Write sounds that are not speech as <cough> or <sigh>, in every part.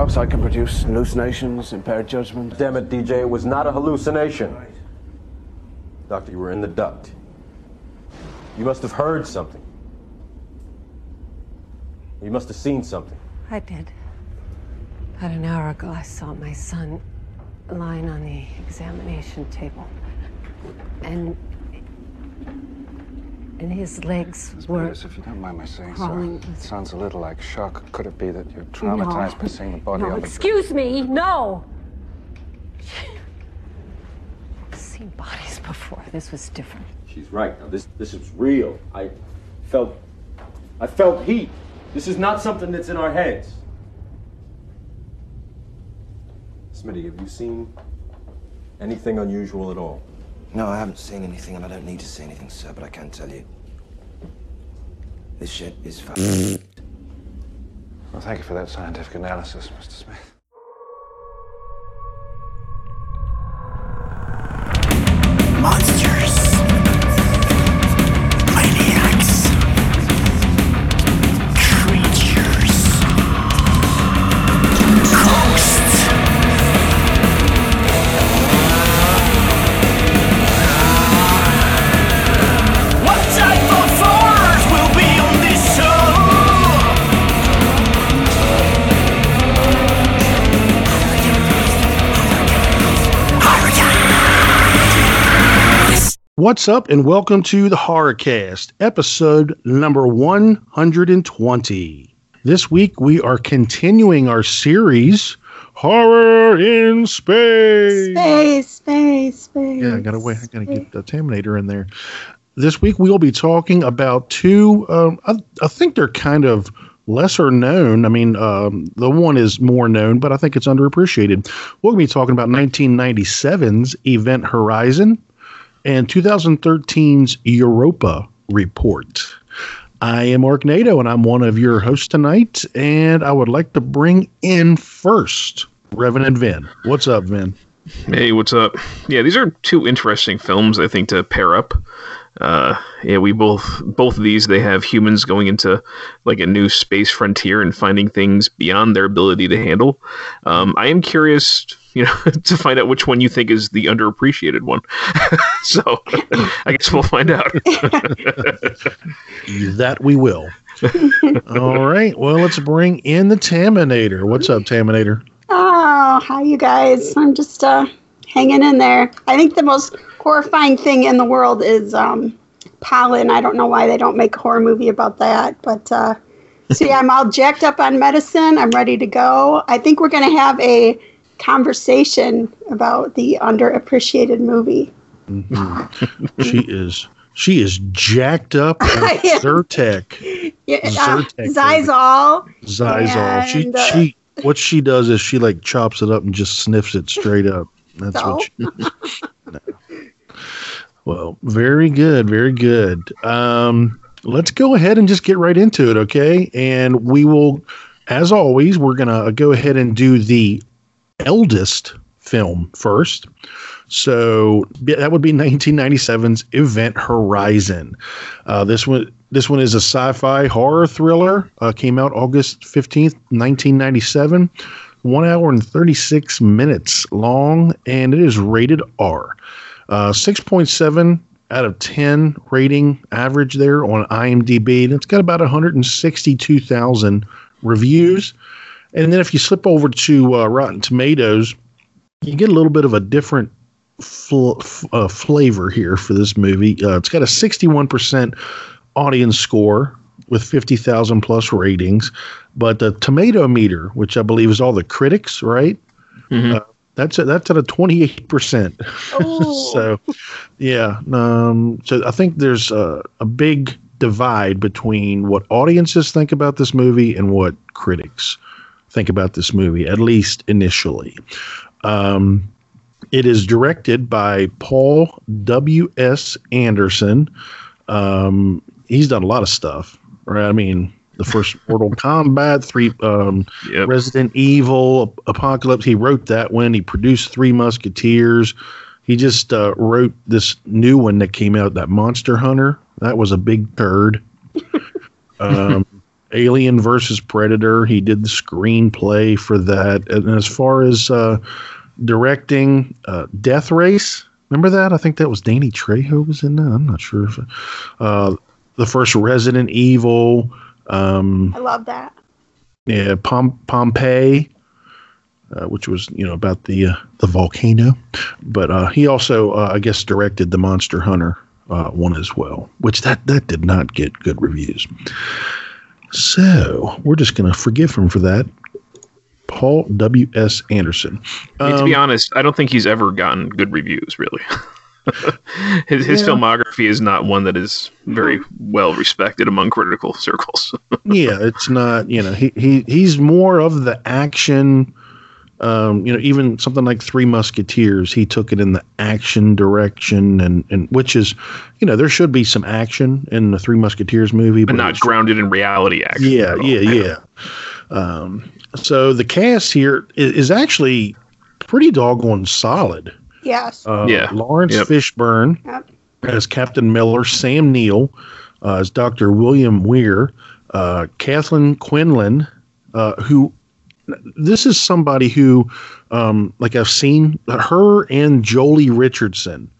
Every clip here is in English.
Perhaps I can produce hallucinations, impaired judgment. Damn it, DJ, it was not a hallucination. Right. Doctor, you were in the duct. You must have heard something. You must have seen something. I did. About an hour ago, I saw my son lying on the examination table. And. And his legs were. Yes, if you don't mind my saying crawling so. It sounds a little like shock. Could it be that you're traumatized by seeing the body No, on the excuse me, no! I've seen bodies before. This was different. She's right. Now this this is real. I felt I felt heat. This is not something that's in our heads. Smitty, have you seen anything unusual at all? No, I haven't seen anything, and I don't need to see anything, sir, but I can tell you. This shit is fucking. <laughs> Well, thank you for that scientific analysis, Mr. Smith. Monsters. What's up, and welcome to the Horrorcast, episode number 120. This week we are continuing our series, Horror in Space. Space, space, space. Yeah, I gotta wait. I gotta get the Terminator in there. This week we'll be talking about two. Um, I, I think they're kind of lesser known. I mean, um, the one is more known, but I think it's underappreciated. We'll be talking about 1997's Event Horizon and 2013's Europa Report. I am Mark Nato, and I'm one of your hosts tonight. And I would like to bring in first Reverend Vin. What's up, Vin? Hey, what's up? Yeah, these are two interesting films I think to pair up. Uh, yeah, we both both of these they have humans going into like a new space frontier and finding things beyond their ability to handle. Um, I am curious, you know, <laughs> to find out which one you think is the underappreciated one. <laughs> so <laughs> I guess we'll find out. That we will. All right. Well, let's bring in the Taminator. What's up, Taminator? Oh, hi, you guys. I'm just uh, hanging in there. I think the most horrifying thing in the world is um, pollen. I don't know why they don't make a horror movie about that. But uh, so, yeah, I'm all jacked up on medicine. I'm ready to go. I think we're going to have a conversation about the underappreciated movie. she is she is jacked up <laughs> am. Zyrtec. Yeah, uh, Zyrtec, baby. Xyzal. Xyzal. She uh, she what she does is she like chops it up and just sniffs it straight up. That's what she <laughs> No. Well, very good, very good. Um let's go ahead and just get right into it, okay? And we will as always, we're gonna go ahead and do the eldest film first. So that would be 1997's Event Horizon. Uh, this one, this one is a sci-fi horror thriller. Uh, came out August 15th, 1997. One hour and 36 minutes long, and it is rated R. Uh, 6.7 out of 10 rating average there on IMDb. And it's got about 162,000 reviews. And then if you slip over to uh, Rotten Tomatoes, you get a little bit of a different fl- f- uh, flavor here for this movie. Uh, it's got a 61% audience score with 50,000 plus ratings, but the tomato meter, which I believe is all the critics, right? Uh, that's a, that's at a 28%. <laughs> Oh. so, yeah. Um, so I think there's a, a big divide between what audiences think about this movie and what critics think about this movie, at least initially. Um, it is directed by Paul W. S. Anderson. Um, he's done a lot of stuff, right? I mean, the first Mortal Kombat, three um, Yep. Resident Evil, Apocalypse. He wrote that one. He produced Three Musketeers. He just uh, wrote this new one that came out, that Monster Hunter. That was a big turd. <laughs> um, Alien versus Predator. He did the screenplay for that. And as far as uh, directing, uh, Death Race. Remember that? I think that was Danny Trejo was in that. I'm not sure if uh, the first Resident Evil. Um, I love that. yeah, Pom- Pompeii, uh, which was you know about the uh, the volcano, but uh, he also uh, I guess directed the Monster Hunter uh, one as well, which that that did not get good reviews. So we're just gonna forgive him for that. Paul W S Anderson. I mean, to be Um, honest, I don't think he's ever gotten good reviews. Really, <laughs> <laughs> his his Yeah. filmography is not one that is very well respected among critical circles. <laughs> yeah, it's not. You know, he he he's more of the action. Um, you know, even something like Three Musketeers, he took it in the action direction, and and which is, you know, there should be some action in the Three Musketeers movie, but not it's- grounded in reality. action. Yeah, yeah, yeah. Um, so the cast here is, is actually pretty doggone solid. Yes. Uh, Yeah. Laurence Yep. Fishburne Yep. as Captain Miller, Sam Neill uh, as Dr. William Weir, uh, Kathleen Quinlan, uh, who this is somebody who, um, like I've seen her and Joely Richardson,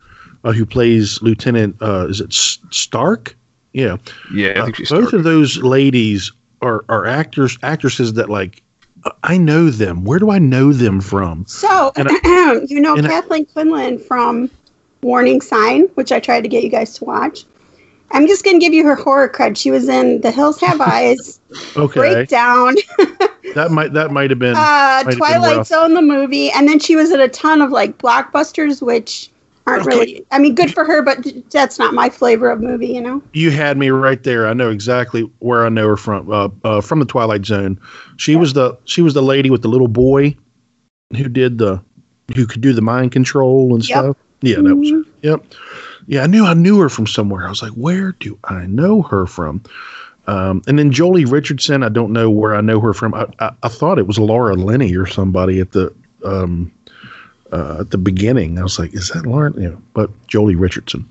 uh, who plays Lieutenant, uh, is it S- Stark? Yeah. yeah. I Uh, she's both started. of those ladies are, are actors, actresses that like, I know them. Where do I know them from? So, And <clears throat> you know and I- Kathleen Quinlan from Warning Sign, which I tried to get you guys to watch. I'm just going to give you her horror cred. She was in The Hills Have <laughs> Eyes, Okay, Breakdown, <laughs> that might that might have been uh, have been Twilight. Zone, the movie, and then she was in a ton of like blockbusters, which aren't Okay. really. I mean, good for her, but that's not my flavor of movie, you know. You had me right there. I know exactly where I know her from. Uh, uh, from the Twilight Zone. She was the she was the lady with the little boy who did the who could do the mind control and Yep. stuff. Yeah, that was. Mhm. Yep. Yeah, I knew I knew her from somewhere. I was like, where do I know her from? Um, and then Joely Richardson, I don't know where I know her from. I, I, I thought it was Laura Linney or somebody at the um, uh, at the beginning. I was like, is that Laura? Yeah, but Joely Richardson.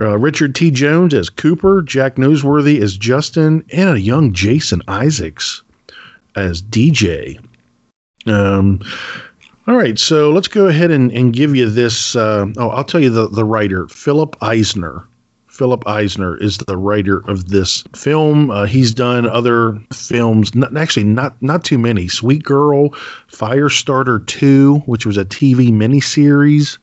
Uh, Richard T. Jones as Cooper, Jack Noseworthy as Justin, and a young Jason Isaacs as DJ. Um, all right, so let's go ahead and, and give you this. Uh, oh, I'll tell you the, the writer, Philip Eisner. Philip Eisner is the writer of this film. Uh, he's done other films, not, actually not not too many. Sweet Girl, Firestarter Two, which was a TV miniseries,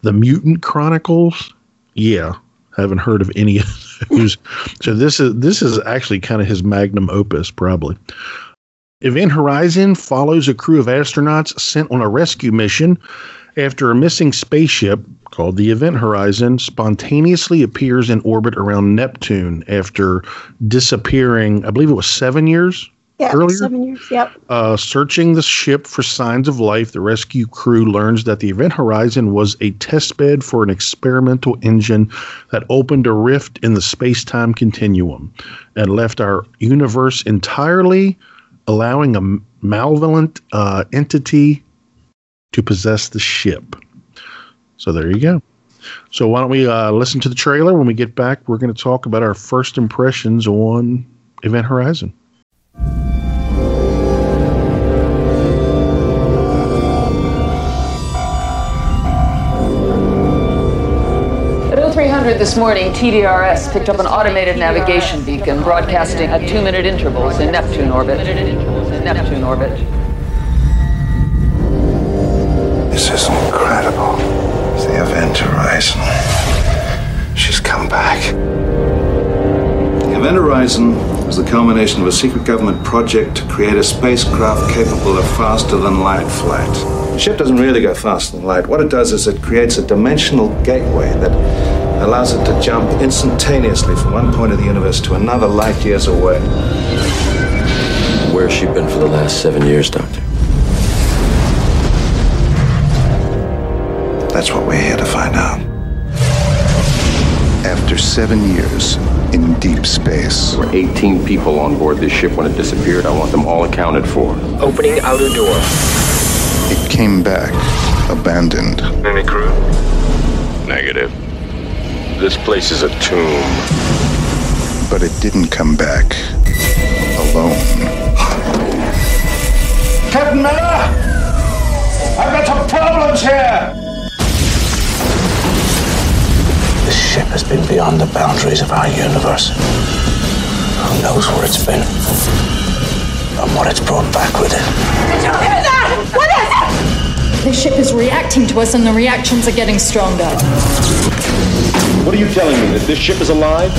The Mutant Chronicles. Yeah, haven't heard of any of those. <laughs> so this is this is actually kind of his magnum opus, probably. Event Horizon follows a crew of astronauts sent on a rescue mission after a missing spaceship called the Event Horizon spontaneously appears in orbit around Neptune after disappearing, I believe it was seven years. Yeah, Earlier? seven years. Yep. Uh, searching the ship for signs of life, the rescue crew learns that the Event Horizon was a testbed for an experimental engine that opened a rift in the space time continuum and left our universe entirely, allowing a malevolent uh, entity to possess the ship. So there you go. So why don't we uh, listen to the trailer? When we get back, we're going to talk about our first impressions on Event Horizon. At 0300 this morning, TDRS picked up an automated navigation beacon broadcasting at two-minute intervals in Neptune orbit. Neptune orbit. This is incredible. It's the Event Horizon. She's come back. The Event Horizon is the culmination of a secret government project to create a spacecraft capable of faster than light flight. The ship doesn't really go faster than light. What it does is it creates a dimensional gateway that allows it to jump instantaneously from one point of the universe to another light years away. Where's she been for the last seven years, Doctor? That's what we're here to find out. After seven years in deep space, There were 18 people on board this ship when it disappeared. I want them all accounted for. Opening outer door. it came back abandoned. Any crew? Negative. This place is a tomb. But it didn't come back alone. Captain Miller! I've got some problems here! This ship has been beyond the boundaries of our universe. Who knows where it's been? And what it's brought back with it. Did you hear that? What is it? The ship is reacting to us and the reactions are getting stronger. What are you telling me? That this ship is alive?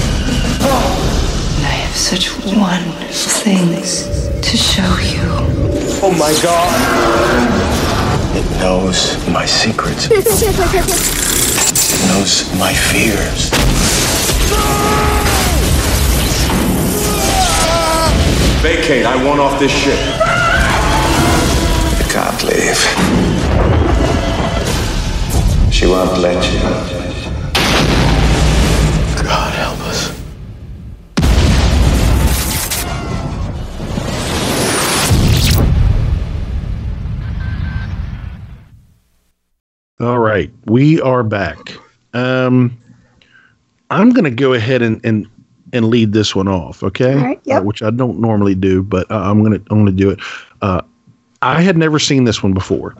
Oh. I have such wonderful things to show you. Oh my god! It knows my secrets. <laughs> It knows my fears. Vacate. I want off this ship. You can't leave. She won't let you. God help us. All right, we are back. Um, I'm going to go ahead and, and and lead this one off, okay? Right, yep. Uh, which I don't normally do, but uh, I'm gonna I'm gonna do it. Uh, I had never seen this one before.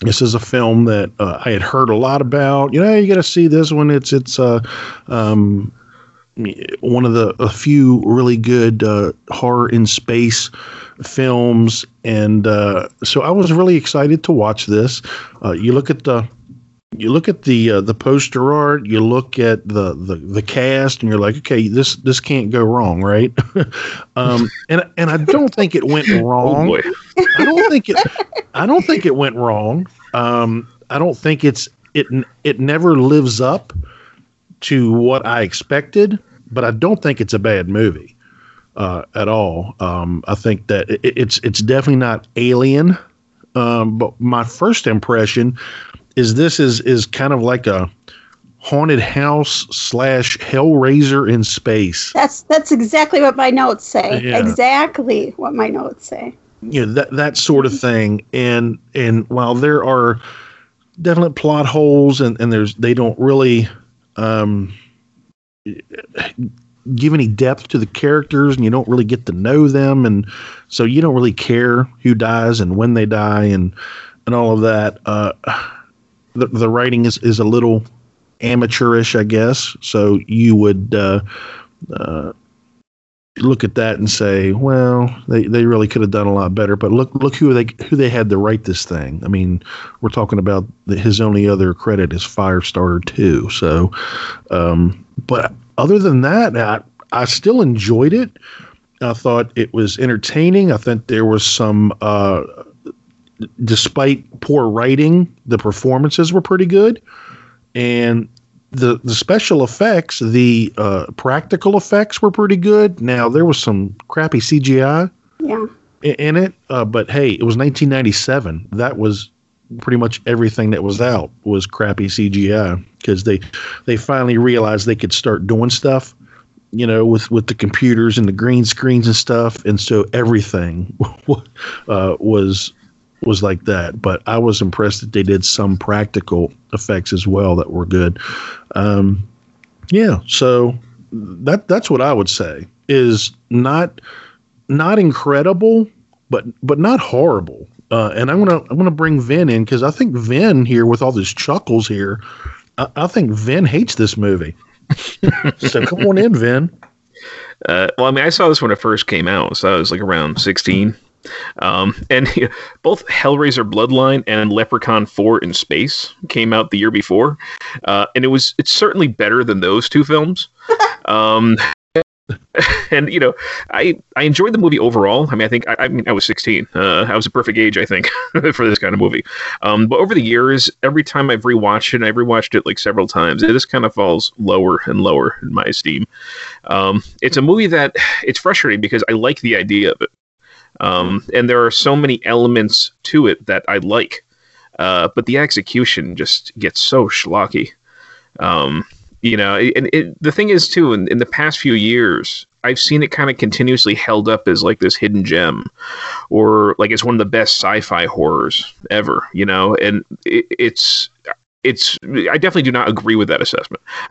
This is a film that uh, I had heard a lot about. You know, you got to see this one. It's it's uh, um, one of the a few really good uh, horror in space films, and uh, so I was really excited to watch this. Uh, you look at the you look at the uh, the poster art, you look at the, the the cast, and you're like, okay, this this can't go wrong, right? <laughs> um, and and I don't think it went <laughs> wrong. boy. I don't think it. I don't think it went wrong. Um, I don't think it's it. It never lives up to what I expected, but I don't think it's a bad movie uh, at all. Um, I think that it, it's it's definitely not Alien. Um, but my first impression is this is is kind of like a haunted house slash Hellraiser in space. That's that's exactly what my notes say. Yeah. Exactly what my notes say. you know that that sort of thing and and while there are definite plot holes and and there's they don't really um give any depth to the characters and you don't really get to know them and so you don't really care who dies and when they die and and all of that uh the, the writing is is a little amateurish i guess so you would uh uh look at that and say, well, they, they really could have done a lot better. But look look who they who they had to write this thing. I mean, we're talking about the, his only other credit is Firestarter two. So, um, but other than that, I I still enjoyed it. I thought it was entertaining. I think there was some. Uh, despite poor writing, the performances were pretty good, and the the special effects, the uh, practical effects were pretty good. Now there was some crappy CGI Yeah. in it, uh, but hey, it was 1997. That was pretty much everything that was out was crappy CGI because they they finally realized they could start doing stuff, you know, with with the computers and the green screens and stuff, and so everything <laughs> uh, was was like that. But I was impressed that they did some practical effects as well that were good. Um, yeah, so that that's what I would say is not not incredible, but but not horrible. Uh, and I'm gonna I'm gonna bring Vin in because I think Vin here with all these chuckles here, I, I think Vin hates this movie. <laughs> so come on in, Vin. Uh, well, I mean, I saw this when it first came out, so I was like around 16. Um, and <laughs> both Hellraiser Bloodline and Leprechaun 4 in Space came out the year before. Uh, and it was it's certainly better than those two films. <laughs> Um, <laughs> and you know, I I enjoyed the movie overall. I mean, I think I, I mean I was 16. Uh, I was a perfect age, I think, for this kind of movie. Um, but over the years, every time I've rewatched it, and I've rewatched it like several times, it just kind of falls lower and lower in my esteem. Um, it's a movie that it's frustrating because I like the idea of it, um, and there are so many elements to it that I like, uh, but the execution just gets so schlocky. Um, you know, and it, the thing is too, in, in the past few years, I've seen it kind of continuously held up as like this hidden gem, or like it's one of the best sci-fi horrors ever. You know, and it, it's it's I definitely do not agree with that assessment. <laughs>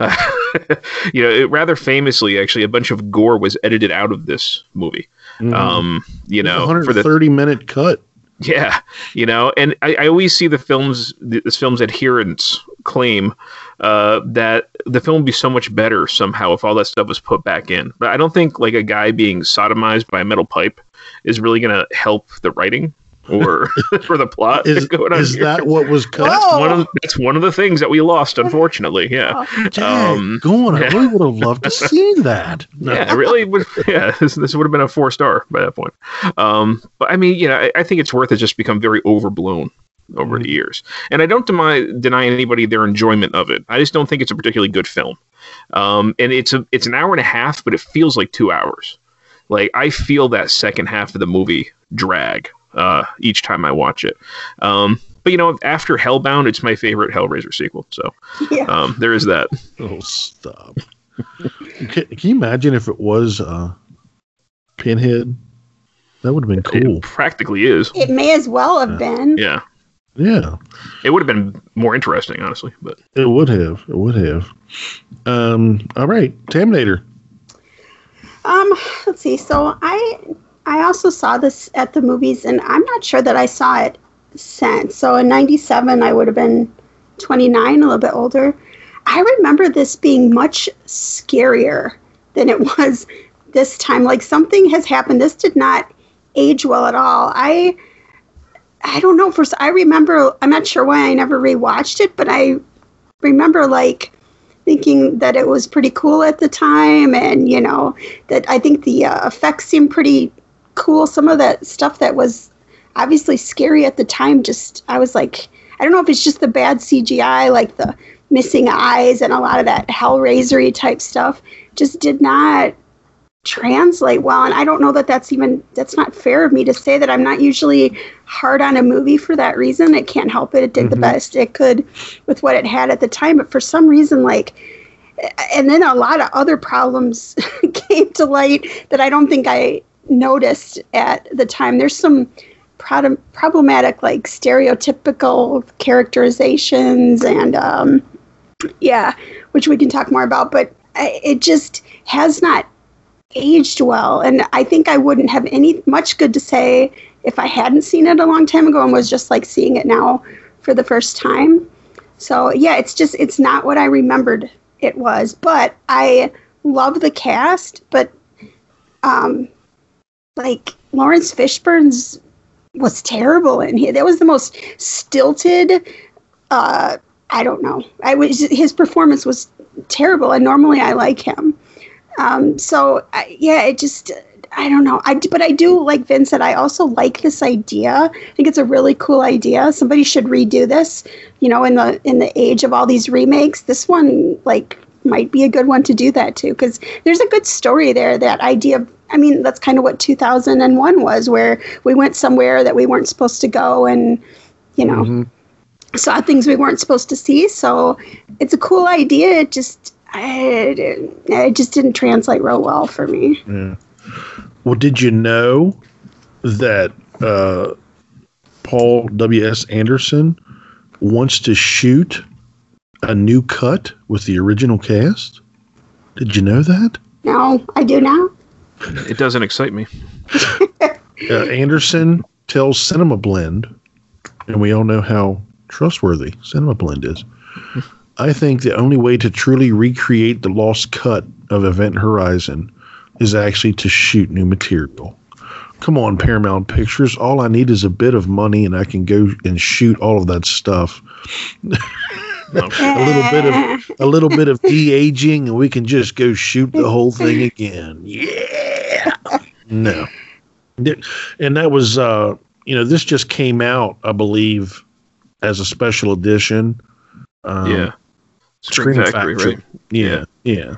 you know, it, rather famously, actually, a bunch of gore was edited out of this movie. Mhm. Um, you know, for the 130 minute cut. Yeah, you know, and I, I always see the films, this film's adherents claim uh, that the film would be so much better somehow if all that stuff was put back in. But I don't think like a guy being sodomized by a metal pipe is really going to help the writing or <laughs> for the plot. Is, <laughs> going on is here. that what was cut? That's one of that's one of the things that we lost, unfortunately. Yeah. Um, Going, I yeah. really would have loved to <laughs> see that. No. Yeah, it really would. Yeah, this, this would have been a four star by that point. Um, but I mean, you know, I, I think it's worth it. Just become very overblown over Mm-hmm. the years, and I don't deny deny anybody their enjoyment of it. I just don't think it's a particularly good film. Um, and it's a it's an hour and a half, but it feels like two hours. Like I feel that second half of the movie drag uh, each time I watch it. Um, but you know, after Hellbound, it's my favorite Hellraiser sequel. So Yeah. um, there is that. <laughs> Oh, stop. can, can you imagine if it was uh, Pinhead? That would have been cool. It practically is. It may as well have been. Yeah. Yeah, It would have been more interesting, honestly. But it would have. It would have. Um, all right, Taminator. Um, let's see. So I I also saw this at the movies, and I'm not sure that I saw it since. So in '97, I would have been 29, a little bit older. I remember this being much scarier than it <laughs> was this time. Like something has happened. This did not age well at all. I I don't know. First, I remember. I'm not sure why I never rewatched it, but I remember like thinking that it was pretty cool at the time and you know that i think the uh, effects seemed pretty cool. Some of that stuff that was obviously scary at the time just i was like i don't know if it's just the bad cgi like the missing eyes and a lot of that hellraisery type stuff just did not translate well. And i don't know that that's even that's not fair of me to say that i'm not usually hard on a movie for that reason. It can't help it. It did the Mhm. best it could with what it had at the time. But for some reason like and then a lot of other problems <laughs> came to light that i don't think i noticed at the time. There's some problematic like stereotypical characterizations and um yeah which we can talk more about but it just has not aged well. And i think i wouldn't have any much good to say if i hadn't seen it a long time ago and was just like seeing it now for the first time. So yeah it's just it's not what i remembered it was. But i love the cast but um like laurence fishburne's was terrible in here that was the most stilted uh i don't know i was his performance was terrible and normally i like him um, so I, yeah, it just I don't know. I but I do like Vincent. I also like this idea. I think it's a really cool idea. Somebody should redo this. You know, in the in the age of all these remakes, this one like might be a good one to do that too because there's a good story there. That idea of I mean, that's kind of what 2001 was, where we went somewhere that we weren't supposed to go, and you know, saw things we weren't supposed to see. So it's a cool idea. It just I, it just didn't translate real well for me. Yeah. Well, did you know that uh, Paul W. S. Anderson wants to shoot a new cut with the original cast? Did you know that? No, I do now. it doesn't excite me. <laughs> Uh, Anderson tells Cinema Blend, and we all know how trustworthy Cinema Blend is. <laughs> I think the only way to truly recreate the lost cut of Event Horizon is actually to shoot new material. Come on, Paramount Pictures. All I need is a bit of money, and I can go and shoot all of that stuff. <laughs> <laughs> a little bit of a little bit of de aging, and we can just go shoot the whole thing <laughs> again. Yeah. No. And that was, uh, you know, this just came out, I believe, as a special edition. Um, yeah. Scream, Factory, right? Yeah, yeah.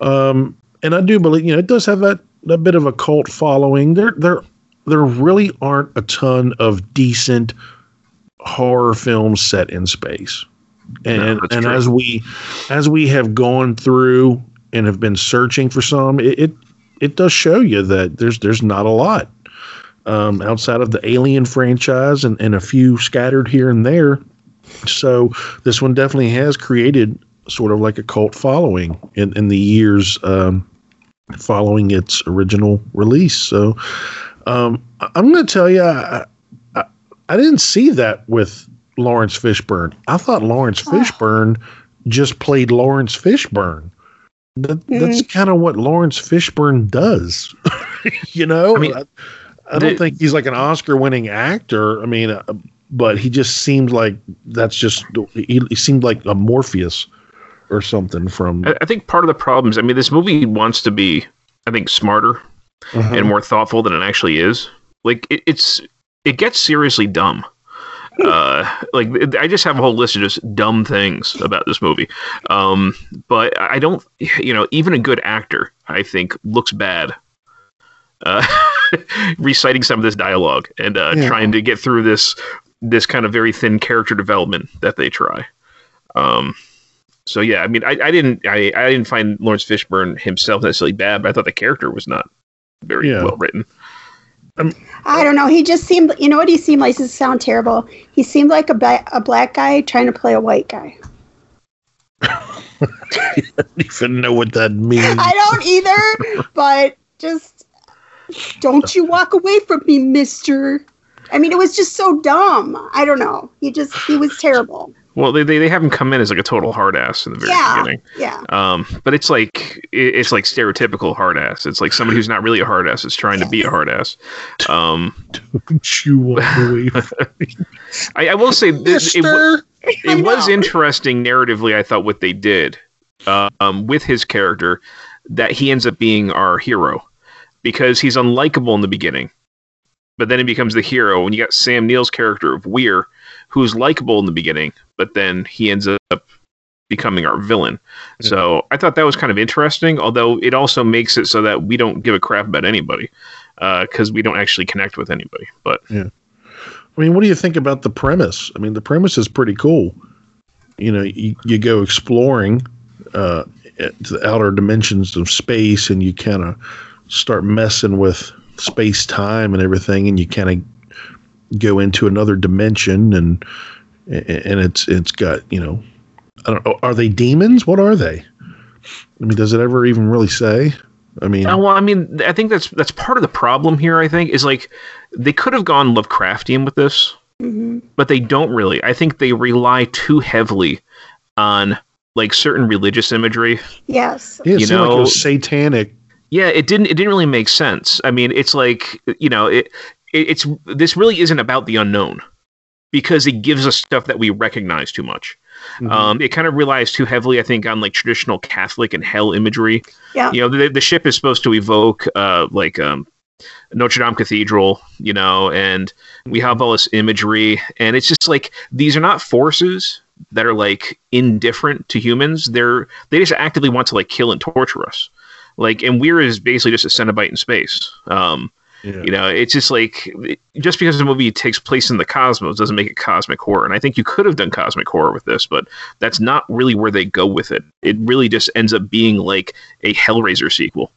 Um, and I do believe, you know, it does have that that bit of a cult following. There, there, there really aren't a ton of decent horror films set in space. And that's and true. as we as we have gone through and have been searching for some, it it, it does show you that there's there's not a lot um, outside of the Alien franchise and, and a few scattered here and there. So this one definitely has created sort of like a cult following in, in the years um, following its original release. So um, I'm going to tell you, I, I, I didn't see that with Laurence Fishburne. I thought Laurence Fishburne just played Laurence Fishburne. That, That's kind of what Laurence Fishburne does. <laughs> you know, I, mean, I, I don't the- think he's like an Oscar-winning actor. I mean, uh, but he just seemed like that's just he, he seemed like a Morpheus or something from. I, I think part of the problem is, I mean, this movie wants to be, I think, smarter Uh-huh. and more thoughtful than it actually is. Like it, it's it gets seriously dumb. Uh, like I just have a whole list of just dumb things about this movie. Um, but I don't, you know, even a good actor, I think, looks bad. Uh, <laughs> reciting some of this dialogue and uh, Yeah. trying to get through this this kind of very thin character development that they try. Um, so yeah, I mean, I, I didn't I, I didn't find Laurence Fishburne himself necessarily bad, but I thought the character was not very Yeah. well written. Um, I don't know. He just seemed, you know what he seemed like? This sound terrible. He seemed like a, ba- a black guy trying to play a white guy. <laughs> I don't even know what that means. I don't either, but just don't you walk away from me, mister. I mean, it was just so dumb. I don't know. He just, he was terrible. Well, they, they, they have him come in as like a total hard ass in the very Yeah. beginning. Yeah. Um, but it's like it- it's like stereotypical hard ass. It's like somebody who's not really a hard ass is trying to be a hard ass. Um, Don't you walk away. <laughs> I, I will say this, it, wa- Mister. it was interesting narratively. I thought what they did uh, um, with his character that he ends up being our hero because he's unlikable in the beginning, but then he becomes the hero. And you got Sam Neill's character of Weir, who's likable in the beginning, but then he ends up becoming our villain. So I thought that was kind of interesting. Although it also makes it so that we don't give a crap about anybody because we don't actually connect with anybody. But Yeah. I mean, what do you think about the premise? I mean, the premise is pretty cool. You know, you, you go exploring uh, the outer dimensions of space and you kind of start messing with space time and everything, and you kind of go into another dimension and and it's it's got you know I don't know are they demons what are they I mean does it ever even really say I mean Uh, well, I mean, I think that's that's part of the problem here. I think is like they could have gone Lovecraftian with this, but they don't really. I think they rely too heavily on like certain religious imagery. Yes. yeah, it you seemed like it know- was satanic Yeah, it didn't. It didn't really make sense. I mean, it's like you know, it, it it's this really isn't about the unknown because it gives us stuff that we recognize too much. Um, it kind of relies too heavily, I think, on like traditional Catholic and hell imagery. Yeah. You know, the, the ship is supposed to evoke uh, like um, Notre Dame Cathedral, you know, and we have all this imagery, and it's just like these are not forces that are like indifferent to humans. They're they just actively want to like kill and torture us. Like, and Weir is basically just a Cenobite in space. Um, You know, it's just like just because the movie takes place in the cosmos doesn't make it cosmic horror. And I think you could have done cosmic horror with this, but that's not really where they go with it. It really just ends up being like a Hellraiser sequel.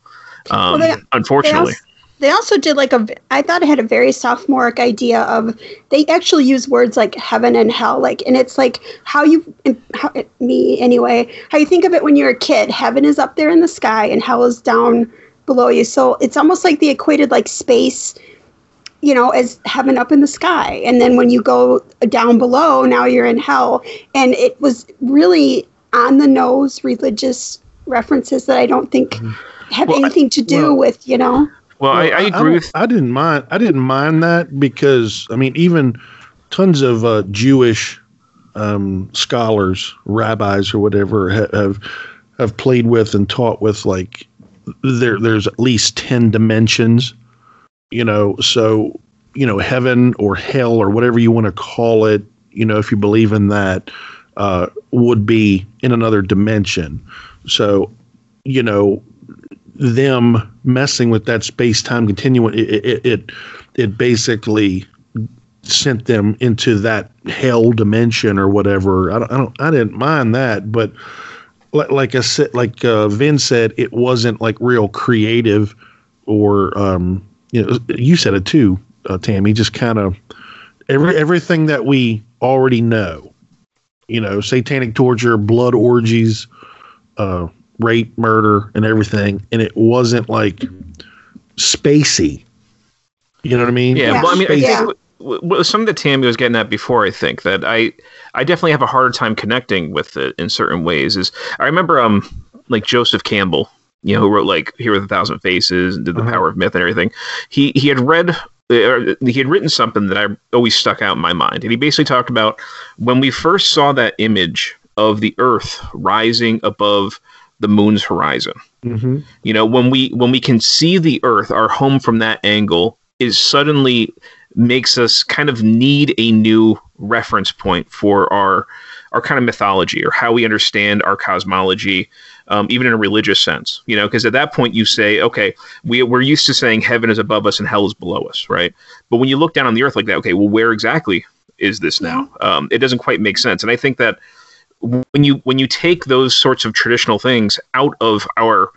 Um, Well, they- unfortunately. They also, they also did like a. I thought it had a very sophomoric idea of. They actually use words like heaven and hell, like, and it's like how you, how, me anyway, how you think of it when you're a kid. Heaven is up there in the sky, and hell is down below you. So it's almost like they equated like space, you know, as heaven up in the sky, and then when you go down below, now you're in hell, and it was really on the nose religious references that I don't think have Well, I- anything to do well- with you know. Well, I, I agree don't- with I didn't mind. I didn't mind that because I mean, even tons of uh, Jewish um, scholars, rabbis, or whatever, ha- have have played with and taught with like there. There's at least ten dimensions. You know, so you know, heaven or hell or whatever you want to call it. You know, if you believe in that, uh, would be in another dimension. So, you know, them messing with that space time continuum, it, it, it, it basically sent them into that hell dimension or whatever. I don't, I don't, I didn't mind that, but like, like I said, like uh, Vin said, it wasn't like real creative or, um, you know, you said it too, uh, Tammy, just kind of every, everything that we already know, you know, satanic torture, blood orgies, uh, rape, murder, and everything, and it wasn't like spacey. You know what I mean? Yeah, well, I mean, I think w- w- something that Tammy was getting at before. I think that I I definitely have a harder time connecting with it in certain ways. Is I remember um like Joseph Campbell, you know, who wrote like Hero with a Thousand Faces and did The Power of Myth and everything. He he had read. Or he had written something that I always stuck out in my mind, and he basically talked about when we first saw that image of the Earth rising above the moon's horizon. Mm-hmm. You know, when we when we can see the Earth, our home from that angle is suddenly makes us kind of need a new reference point for our our kind of mythology or how we understand our cosmology, um, even in a religious sense. You know, because at that point you say, okay, we we're used to saying heaven is above us and hell is below us, right? But when you look down on the Earth like that, okay, well, where exactly is this now? Um, it doesn't quite make sense, and I think that when you when you take those sorts of traditional things out of our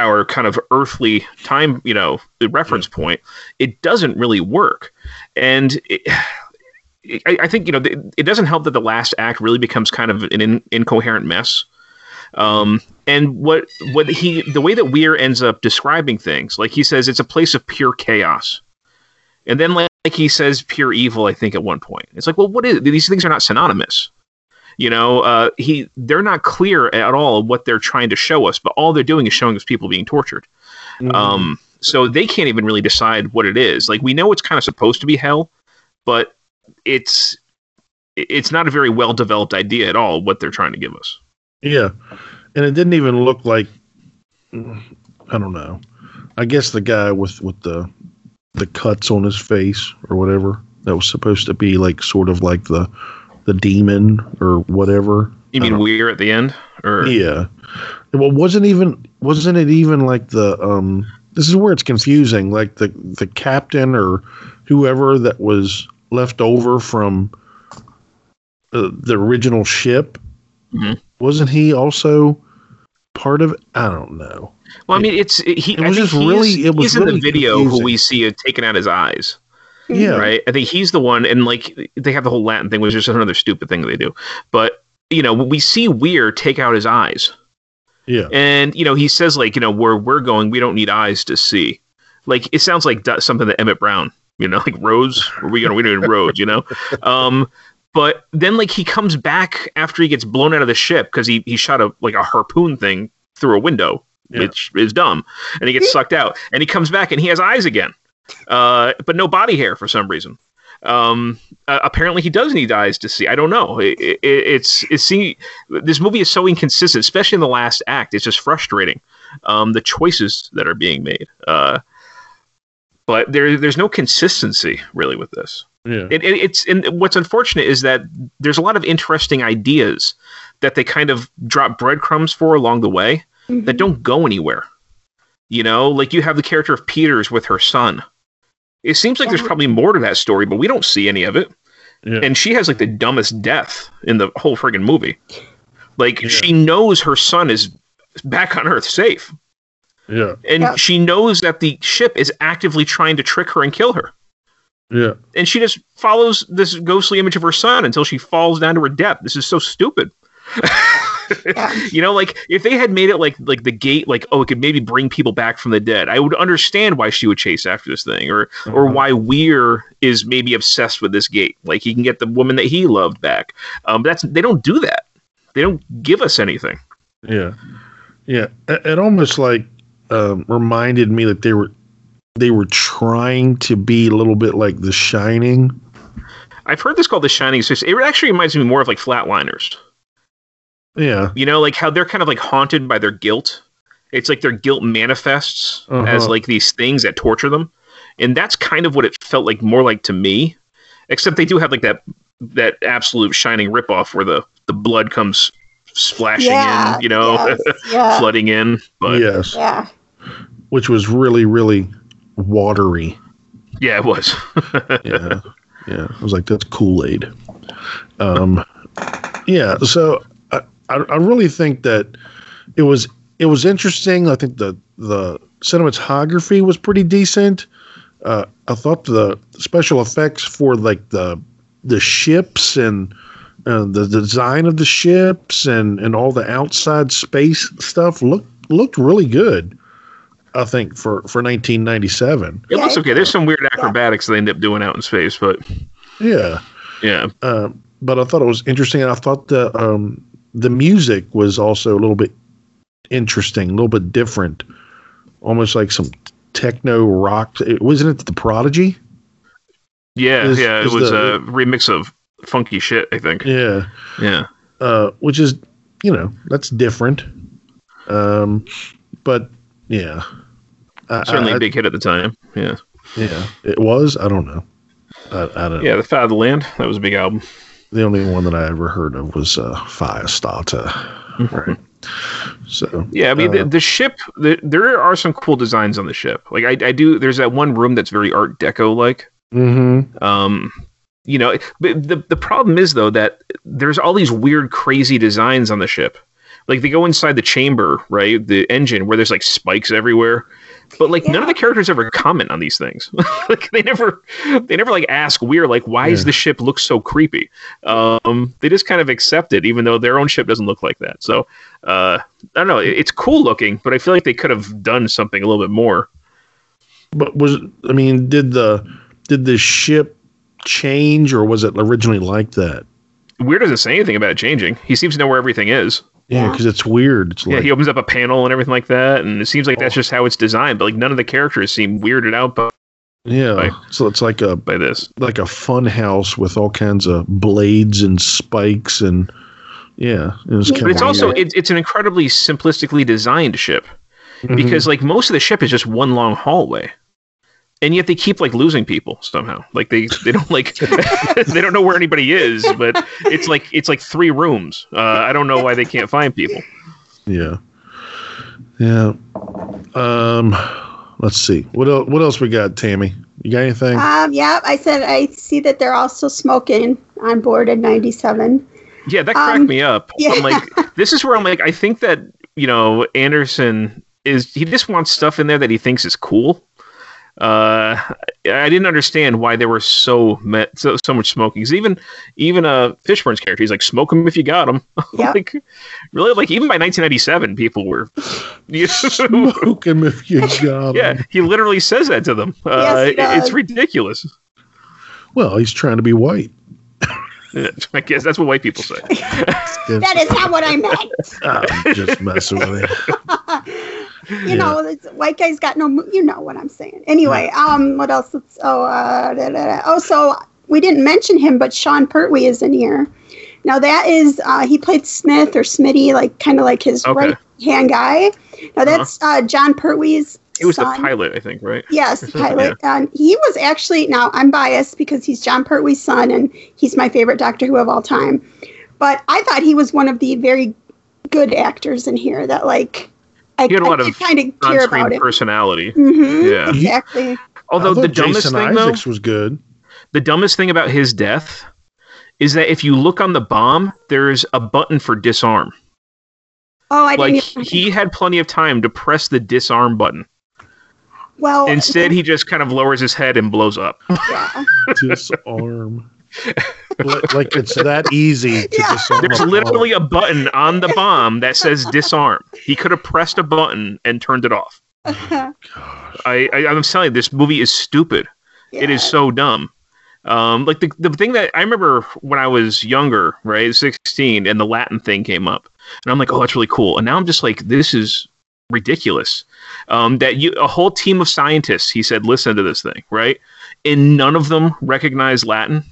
our kind of earthly time, you know, the reference point, it doesn't really work. And it, <sighs> I, I think you know it doesn't help that the last act really becomes kind of an in, incoherent mess. Um, and what what he the way that Weir ends up describing things, like he says, it's a place of pure chaos, and then like, like he says pure evil. I think at one point, it's like, well, what is these things are not synonymous you know uh, he they're not clear at all what they're trying to show us but all they're doing is showing us people being tortured Mhm. um, so they can't even really decide what it is like we know it's kind of supposed to be hell but it's it's not a very well developed idea at all what they're trying to give us Yeah, and it didn't even look like I don't know. I guess the guy with with the the cuts on his face or whatever that was supposed to be like sort of like the the demon or whatever. you mean we're at the end or Yeah. Well, wasn't even wasn't it even like the um? This is where it's confusing. Like the the captain or whoever that was left over from uh, the original ship. Mhm. Wasn't he also part of? it? I don't know. well i mean it's it, he It was just really- it was he's in the video who we see taking out his eyes Yeah. right? I think he's the one, and like they have the whole Latin thing, which is just another stupid thing they do. But you know, we see Weir take out his eyes, Yeah. and you know, he says like, you know, where we're going, we don't need eyes to see. Like it sounds like something that Emmett Brown, you know, <laughs> like roads. Where we going? We need roads, you know. Um, but then like he comes back after he gets blown out of the ship because he he shot a like a harpoon thing through a window, which is dumb, and he gets sucked out, and he comes back and he has eyes again uh, but no body hair for some reason. Um, uh, apparently, he does need eyes to see. I don't know. It, it, it's it's see, this movie is so inconsistent, especially in the last act. It's just frustrating. Um, the choices that are being made. Uh, but there there's no consistency really with this. Yeah. It, it, it's and what's unfortunate is that there's a lot of interesting ideas that they kind of drop breadcrumbs for along the way that don't go anywhere. You know, like you have the character of Peters with her son. It seems like there's oh. probably more to that story, but we don't see any of it. And she has like the dumbest death in the whole friggin' movie. Like she knows her son is back on Earth safe. Yeah. And she knows that the ship is actively trying to trick her and kill her. Yeah. And she just follows this ghostly image of her son until she falls down to her death. This is so stupid. <laughs> <laughs> you know, like if they had made it like like the gate, like oh, it could maybe bring people back from the dead. I would understand why she would chase after this thing, or or why Weir is maybe obsessed with this gate. Like he can get the woman that he loved back. Um, that's they don't do that. They don't give us anything. Yeah, yeah. It, it almost like um, reminded me that they were they were trying to be a little bit like The Shining. I've heard this called the Shining. So it actually reminds me more of like Flatliners. Yeah, You know, like how they're kind of like haunted by their guilt. It's like their guilt manifests Uh-huh. as like these things that torture them, and that's kind of what it felt like more like to me. Except they do have like that that absolute shining ripoff where the the blood comes splashing Yeah, in, you know, yes, <laughs> yeah. flooding in. But yes, Yeah. which was really really watery. yeah, it was. <laughs> yeah, yeah. I was like, that's Kool Aid. Um, yeah. So I, I, really think that it was it was interesting. I think the the cinematography was pretty decent. Uh, I thought the special effects for like the the ships and uh, the design of the ships and and all the outside space stuff looked looked really good. I think for for 1997. It looks okay. There's some weird acrobatics they end up doing out in space, but Yeah. yeah. Uh, but I thought it was interesting. I thought the um, the music was also a little bit interesting, a little bit different, almost like some techno rock. It, wasn't it the Prodigy? Yeah, Is- yeah. It is was the- a remix of funky shit, I think. Yeah, Yeah. uh, which is you know that's different. Um, but yeah, Certainly I- a big hit at the time. Yeah. Yeah, it was. I don't know. I, I don't. Yeah, know. The Fat of the Land. That was a big album. The only one that I ever heard of was uh, Firestarter. Right. So Yeah, I mean, the, uh, the ship, the, there are some cool designs on the ship. Like, I, I do, there's that one room that's very Art Deco like. mhm. Um, you know, but the, the problem is, though, that there's all these weird, crazy designs on the ship. Like, they go inside the chamber, right? The engine, where there's like spikes everywhere. But like none of the characters ever comment on these things. <laughs> like they never, they never like ask weird like why does Yeah. the ship look so creepy? Um, they just kind of accept it, even though their own ship doesn't look like that. So uh, I don't know. It, it's cool looking, but I feel like they could have done something a little bit more. But was I mean, did the did the ship change, or was it originally like that? Weird doesn't say anything about it changing. He seems to know where everything is. Yeah, because it's weird. It's Yeah, he opens up a panel and everything like that, and it seems like that's just how it's designed. But like none of the characters seem weirded out by, yeah, so it's like a by this. like a fun house with all kinds of blades and spikes and yeah, it was But it's also it's, it's an incredibly simplistically designed ship Mhm. because like most of the ship is just one long hallway. And yet they keep like losing people somehow. Like they they don't like <laughs> they don't know where anybody is, but it's like it's like three rooms. Uh, I don't know why they can't find people. yeah, yeah. Um, let's see what else. What else we got, Tammy? You got anything? Um, yeah, I said I see that they're also smoking on board at 97. Yeah, that cracked Um, me up. yeah. I'm like, this is where I'm like, I think that you know Anderson is he just wants stuff in there that he thinks is cool. Uh, I didn't understand why there were so me- so, so much smoking. 'Cause even even uh, Fishburne's character, he's like, smoke them if you got them. <laughs> Yep. like, really, like even by 1997, people were. <laughs> You <laughs> Smoke 'em if you got 'em. yeah, he literally says that to them. Uh, Yes, he it- it's ridiculous. Well, he's trying to be white. <laughs> I guess that's what white people say. That is not what I meant. <laughs> I'm just messing with you. <laughs> you know, it's, white guy's got no. mo- You know what I'm saying. Anyway, um, what else? Let's, oh, uh, da, da, da. oh, so we didn't mention him, but Sean Pertwee is in here. Now that is uh, he played Smith or Smitty, like kind of like his Okay. right hand guy. Now that's uh, Jon Pertwee's. He was the pilot, I think, right? Yes, the something, pilot. And he was actually, now I'm biased because he's Jon Pertwee's son and he's my favorite Doctor Who of all time. But I thought he was one of the very good actors in here that, like, I, He had a lot I of kind of care on-screen about it. personality. hmm Yeah. Exactly. Although I the dumbest Jason thing, Isaacs though, was good. the dumbest thing about his death is that if you look on the bomb, there's a button for disarm. Oh, I Like didn't even. he had plenty of time to press the disarm button. Well, Instead, he just kind of lowers his head and blows up. yeah. <laughs> Disarm. <laughs> like, like it's that easy to Yeah. disarm. There's a bomb. literally a button on the bomb that says disarm. He could have pressed a button and turned it off. I, I I'm telling you, this movie is stupid. It is so dumb. Um, like the the thing that I remember when I was younger, right, 16, and the Latin thing came up, and I'm like, oh, that's really cool. And now I'm just like, this is ridiculous. Um, that you a whole team of scientists, he said, listen to this thing, right, and none of them recognize Latin.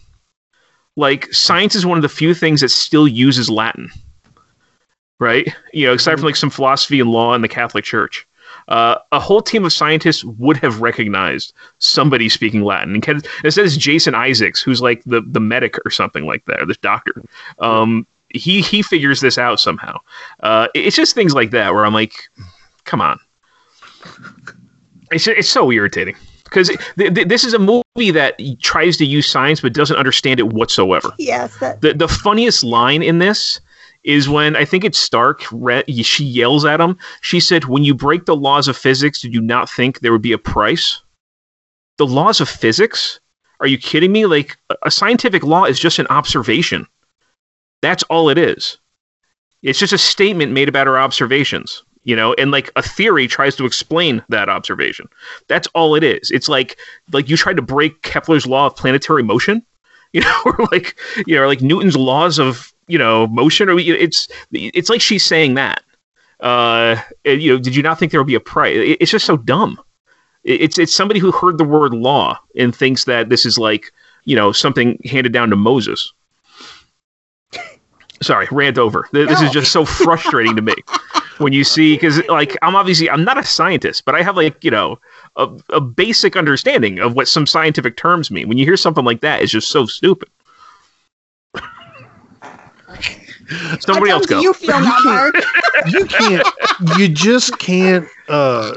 Like science is one of the few things that still uses Latin, right? You know, aside from like some philosophy and law in the Catholic Church. Uh, a whole team of scientists would have recognized somebody speaking Latin. And Ken- it says Jason Isaacs, who's like the, the medic or something like that, or this doctor. Um, he he figures this out somehow. Uh, it's just things like that where I'm like, come on. It's it's so irritating because th- th- this is a movie that tries to use science but doesn't understand it whatsoever. Yes, that. The the funniest line in this is when I think it's Starck. Re- she yells at him. She said, "When you break the laws of physics, did you not think there would be a price?" The laws of physics? Are you kidding me? Like a- a scientific law is just an observation. That's all it is. It's just a statement made about our observations. You know and like a theory tries to explain that observation. That's all it is. It's like like you tried to break kepler's law of planetary motion <laughs> you know or like you know like newton's laws of you know motion or it's it's like she's saying that. Uh you know did you not think there would be a price? It's just so dumb. It's it's somebody who heard the word law and thinks that this is like you know something handed down to moses. Sorry rant over. Th- this is just so frustrating to me <laughs> when you see because like i'm obviously i'm not a scientist but i have like you know a, a basic understanding of what some scientific terms mean when you hear something like that it's just so stupid <laughs> somebody else dumb go you feel now, Mark? you can't you just can't uh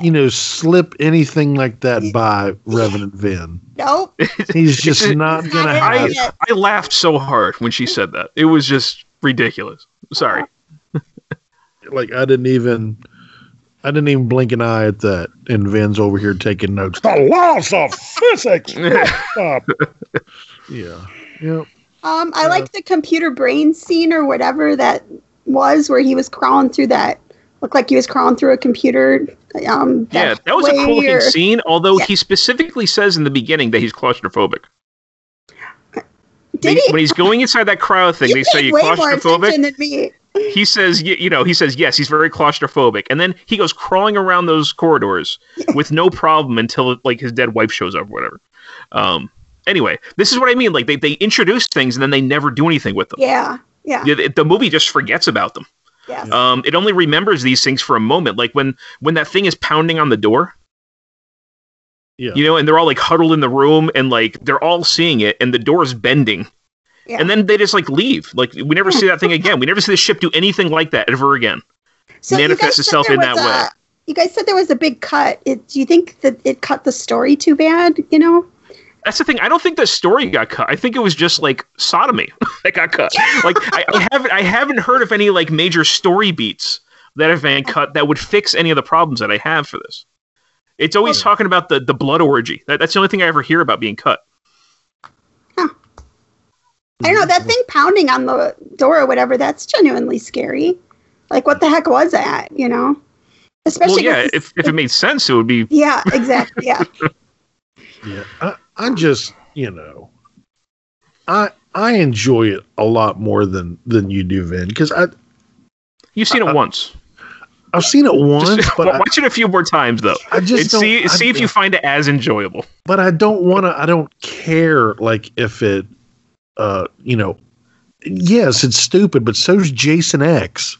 you know slip anything like that by revenant vin nope. <laughs> he's just not gonna not have in. I laughed so hard when she said that. It was just ridiculous. Sorry. Like i didn't even i didn't even blink an eye at that and vin's over here taking notes the laws of physics <laughs> Stop. yeah yeah Um, I like the computer brain scene or whatever that was, where he was crawling through that. Looked like he was crawling through a computer. Um, Yeah, that was a cool way looking scene, although Yeah. he specifically says in the beginning that he's claustrophobic. Did They- he? When he's going inside that crowd thing, You they say you're way more claustrophobic. than me. He says, y- you know, he says, yes, he's very claustrophobic. And then he goes crawling around those corridors with no problem until like his dead wife shows up or whatever. Um, anyway, this is what I mean. Like they, they introduce things and then they never do anything with them. Yeah, yeah, Yeah, the, the movie just forgets about them. yes. Um, it only remembers these things for a moment, like when when that thing is pounding on the door. Yeah. You know, and they're all like huddled in the room, and like they're all seeing it, and the door is bending, yeah. and then they just like leave. Like we never see that thing again. We never see the ship do anything like that ever again. So manifest itself in that was way. You guys said there was a big cut. It, do you think that it cut the story too bad? You know? That's the thing. I don't think the story got cut. I think it was just like sodomy <laughs> that got cut. Like I, I haven't I haven't heard of any like major story beats that have been cut that would fix any of the problems that I have for this. It's always oh. talking about the the blood orgy. That, that's the only thing I ever hear about being cut. I don't know that mm-hmm. thing pounding on the door or whatever. That's genuinely scary. Like, what the heck was that? You know? Well, Especially. yeah, if, if it made sense, it would be. <laughs> yeah, exactly. Yeah. <laughs> Yeah, I, I just you know, I I enjoy it a lot more than than you do, Vin, because I You've seen it once. I've seen it once, Just <laughs> but I, watch it a few more times though. I just don't- see I see if you find it as enjoyable. but I don't want to. I don't care like if it, uh, you know, yes, it's stupid, but so's Jason X.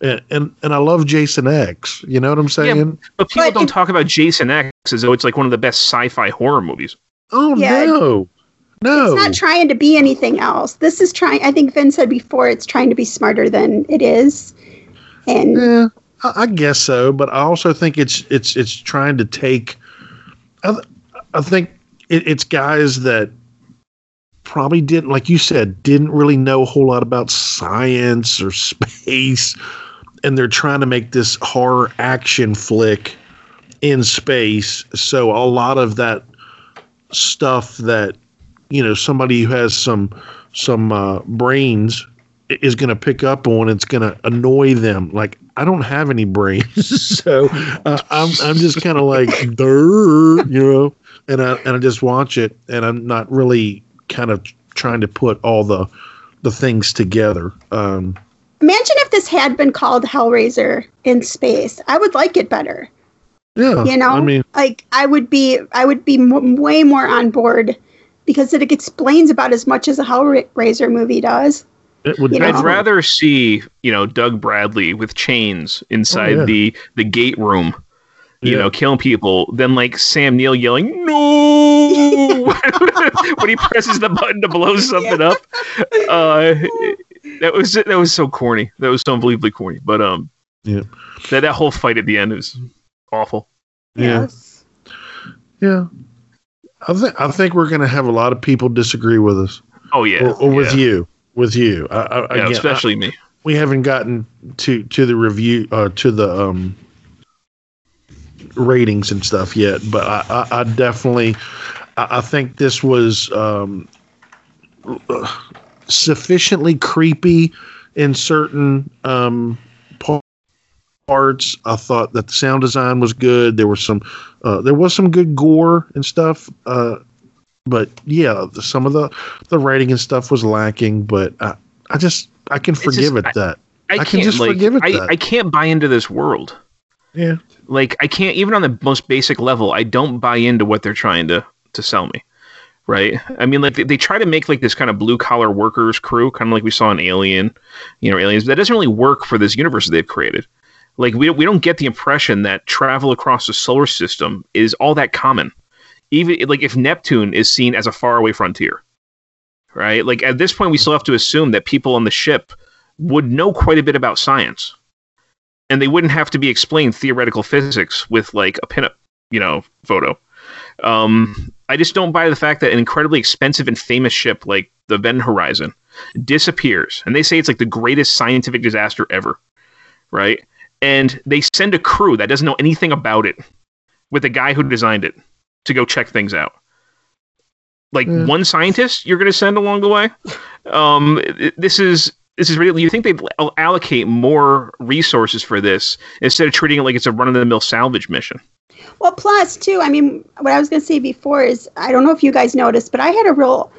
And, and and I love Jason X. You know what I'm saying? But people But don't it- talk about Jason X as though it's like one of the best sci-fi horror movies. oh Yeah, no, no. It's not trying to be anything else. This is trying. I think Vin said before. It's trying to be smarter than it is. And Yeah, I, I guess so, but I also think it's it's it's trying to take. I, I think it, it's guys that probably didn't, like you said, didn't really know a whole lot about science or <laughs> space, and they're trying to make this horror action flick in space. So a lot of that stuff that you know somebody who has some some uh, brains is going to pick up on it's going to annoy them. Like i don't have any brains. <laughs> So uh, i'm i'm just kind of like you know? And i and i just watch it and i'm not really kind of trying to put all the the things together um imagine if this had been called Hellraiser in space. I would like it better. yeah you know i mean like i would be i would be m- way more on board because it explains about as much as a hellraiser movie does it would you know? I'd rather see, you know, Doug Bradley with chains inside Oh, yeah. the the gate room, you Yeah. know, killing people than like Sam Neill yelling "No" <laughs> <laughs> when he presses the button to blow something up. <laughs> Uh, that was that was so corny. That was so unbelievably corny. But um, Yeah. that that whole fight at the end was awful. yeah yes yeah i think i think we're going to have a lot of people disagree with us Oh yeah, or, or with yeah. you with you I, I, Yeah, again, I- especially me. we haven't gotten to to the review uh to the um ratings and stuff yet but i i, I definitely I, I think this was um sufficiently creepy in certain um parts. I thought that the sound design was good. There was some, uh, there was some good gore and stuff. Uh, but yeah, the, some of the the writing and stuff was lacking. But I, I just I can forgive just- it that I, can can't, just like, forgive it I, that. I can't buy into this world. Yeah. Like I can't even on the most basic level. I don't buy into what they're trying to to sell me. Right? I mean, like they, they try to make like this kind of blue collar workers crew, kind of like we saw in Alien, you know, aliens. That doesn't really work for this universe that they've created. Like we we don't get the impression that travel across the solar system is all that common. Even like if Neptune is seen as a faraway frontier, right? Like at this point, we still have to assume that people on the ship would know quite a bit about science and they wouldn't have to be explained theoretical physics with like a pinup, you know, photo. Um, I just don't buy the fact that an incredibly expensive and famous ship like the Event Horizon disappears, and they say it's like the greatest scientific disaster ever, right? And they send a crew that doesn't know anything about it with the guy who designed it to go check things out. Like Yeah. one scientist you're going to send along the way. Um, this is this is really. You think they'd allocate more resources for this instead of treating it like it's a run of the mill salvage mission? Well, plus too, I mean, what I was going to say before is I don't know if you guys noticed, but I had a real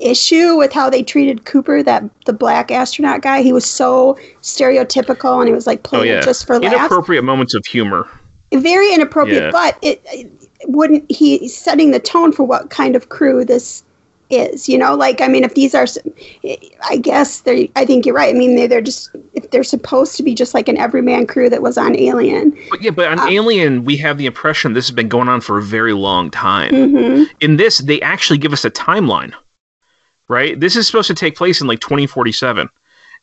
issue with how they treated Cooper, that the black astronaut guy. He was so stereotypical, and he was like Oh playing yeah, it just for laughs. inappropriate moments of humor. Very inappropriate, Yeah. but it, it wouldn't. he setting the tone for what kind of crew this is. You know, like I mean, if these are, i guess they. I think you're right. I mean, they, they're just if they're supposed to be just like an everyman crew that was on Alien. But yeah, but on Alien, we have the impression this has been going on for a very long time. Mhm. In this, they actually give us a timeline, right? This is supposed to take place in like 2047.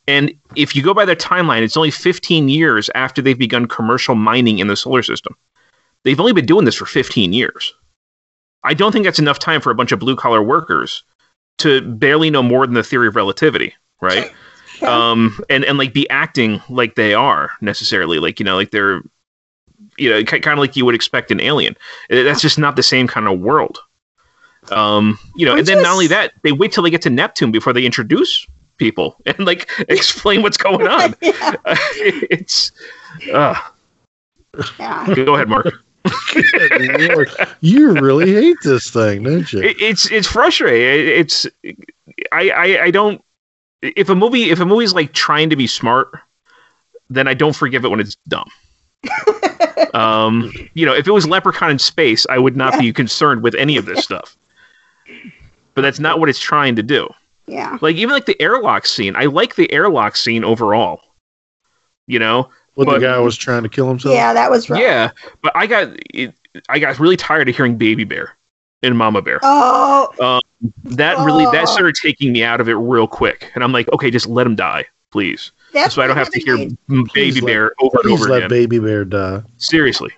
And if you go by their timeline, it's only 15 years after they've begun commercial mining in the solar system. They've only been doing this for 15 years. I don't think that's enough time for a bunch of blue collar workers to barely know more than the theory of relativity, right? <laughs> Um, and and like be acting like they are necessarily, like you know, like they're, you know, kind of like you would expect an alien. Uh, That's just not the same kind of world. Um, you know, and then not only that, they wait till they get to Neptune before they introduce people <laughs> and like <laughs> explain what's going on. it's, uh, Yeah. go ahead, Mark. <laughs> Good Lord. You really hate this thing, don't you? It, it's it's frustrating. It- It's I, I I don't if a movie if a movie's like trying to be smart, then I don't forgive it when it's dumb. <laughs> um, you know, if it was Leprechaun in space, I would not be concerned with any of this stuff. But that's not what it's trying to do. Yeah. Like even like the airlock scene, I like the airlock scene overall. You know, When but- the guy was trying to kill himself. Yeah, that was rough. yeah, but I got it, I got really tired of hearing Baby Bear and Mama Bear. Oh, Um, that really that Oh. started taking me out of it real quick, and I'm like, okay, just let him die, please, That's so I don't have to hear really- Baby let- Bear over and Please over let again. baby bear die. Seriously,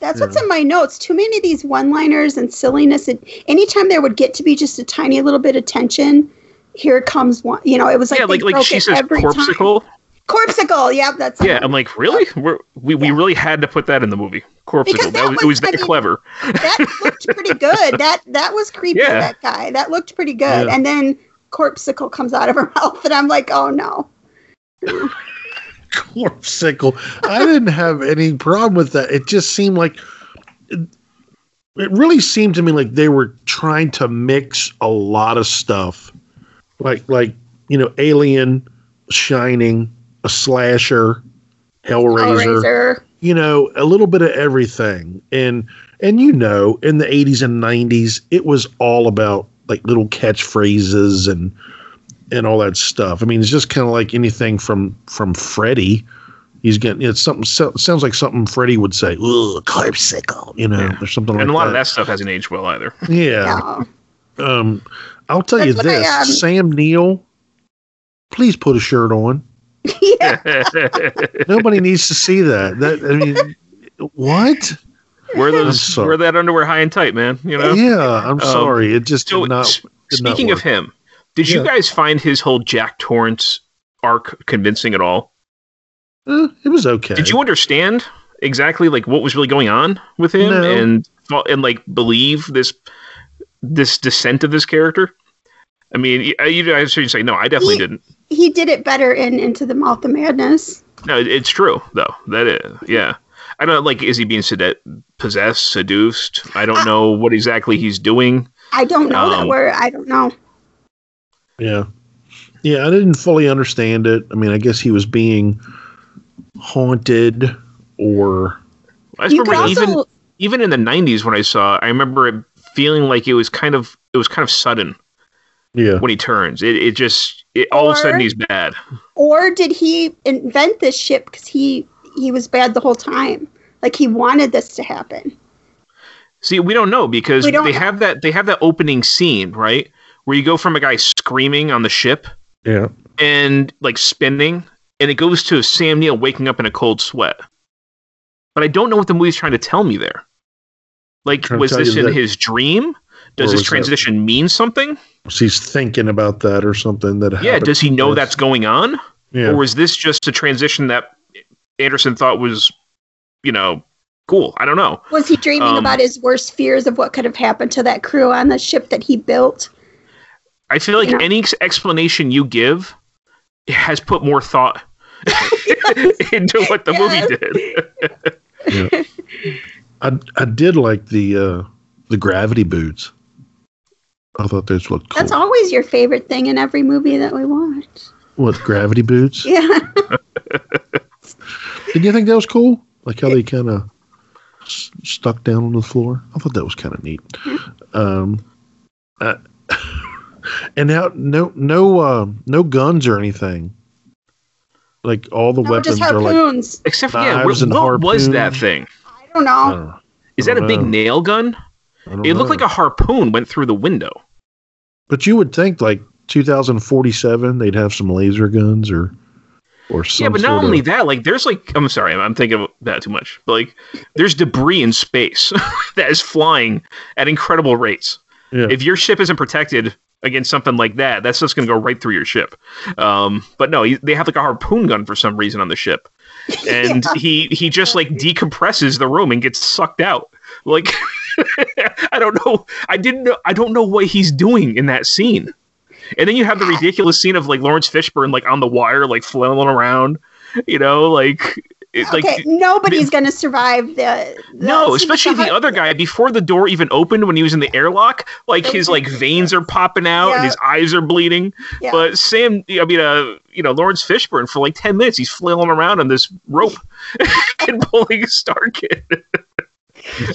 That's what's in my notes. Too many of these one-liners and silliness. And anytime there would get to be just a tiny little bit of tension, here comes one. You know, it was like yeah, they like like broke she it says, every time. Corpsicle. Corpsicle. Yep, that's Yeah, I'm like, really? We're, we we really had to put that in the movie, corpsicle. Because That that was, it was- was I that mean, clever. that looked pretty <laughs> good. That that was creepy. Yeah. That guy. That looked pretty good. Yeah. And then corpsicle comes out of her <laughs> mouth, and I'm like, oh no. <laughs> Corpsicle. I didn't have any problem with that. It just seemed like it, it really seemed to me like they were trying to mix a lot of stuff. Like like, you know, Alien, Shining, a slasher, Hellraiser, Hellraiser. you know, a little bit of everything. And and you know, in the 80s and 90s, it was all about like little catchphrases and and all that stuff. I mean, it's just kind of like anything from from Freddy. He's getting it's something so, sounds like something Freddy would say, "Ugh, corpsicle," you know, or something and like a lot that. of that stuff hasn't aged well either. <laughs> Yeah. Um, I'll tell you That's what I, this: um, Sam Neill, please put a shirt on. Yeah <laughs> nobody needs to see that. That I mean, what? wear those sorry. wear that underwear high and tight, man. You know. Yeah, I'm Um, sorry. It just so did not. s- did not Speaking of him, did you guys find his whole Jack Torrance arc convincing at all? Eh, it was okay. Did you understand exactly like what was really going on with him No. and and like believe this this descent of this character? I mean, you, you guys should say no. I definitely He- didn't. He did it better in Into the Mouth of Madness. No, it- it's true though. That is, yeah. I don't like. Is he being sed- possessed, seduced? I don't know what exactly he's doing. I don't know that Um, word. I don't know. Yeah. Yeah, I didn't fully understand it. I mean, I guess he was being haunted or I You remember could even even in the '90s when I saw, I remember it feeling like it was kind of it was kind of sudden yeah. when he turns. It it just it, all of a sudden he's bad. Or did he invent this ship because he he was bad the whole time? Like he wanted this to happen. See, we don't know because don't they know. have that they have that opening scene right where you go from a guy screaming on the ship Yeah. and like spinning, and it goes to Sam Neill waking up in a cold sweat. But I don't know what the movie's trying to tell me there. Like, was this in that- his dream? Does this was that- transition mean something? He's thinking about that or something that happened? Yeah, does he know that's going on? Yeah. Or was this just a transition that Anderson thought was, you know, cool? I don't know. Was he dreaming Um, about his worst fears of what could have happened to that crew on the ship that he built? I feel like Yeah. any explanation you give has put more thought <laughs> <laughs> into what the movie did. yeah. <laughs> I I did like the uh the gravity boots. I thought those looked cool. That's always your favorite thing in every movie that we watch. What gravity boots? <laughs> Yeah. Did you think that was cool? Like how they kind of s- stuck down on the floor. I thought that was kind of neat. Um, uh, <laughs> and now no no uh, no guns or anything. Like all the No, weapons just are like harpoons. Except for, yeah, Knives what, and what was that thing? I don't know. Is that a big nail gun? I don't It looked know. like a harpoon went through the window. But you would think like 2047 they'd have some laser guns or or some yeah, but not only of, that, like there's like I'm sorry, I'm, I'm thinking of that too much. But like there's debris in space <laughs> that is flying at incredible rates. Yeah. If your ship isn't protected against something like that, that's just going to go right through your ship. Um, but no, he, they have like a harpoon gun for some reason on the ship, <laughs> and he he just like decompresses the room and gets sucked out. Like <laughs> I don't know, I didn't know, I don't know what he's doing in that scene. And then you have the ridiculous scene of like Laurence Fishburne like on the wire, like flailing around. You know, like it's Okay, like nobody's going to survive the. the no, especially the other guy before the door even opened when he was in the airlock. Like his like <laughs> veins are popping out and his eyes are bleeding. Yeah. But Sam, I mean, uh, you know, Laurence Fishburne for like ten minutes, he's flailing around on this rope <laughs> and pulling a star kid.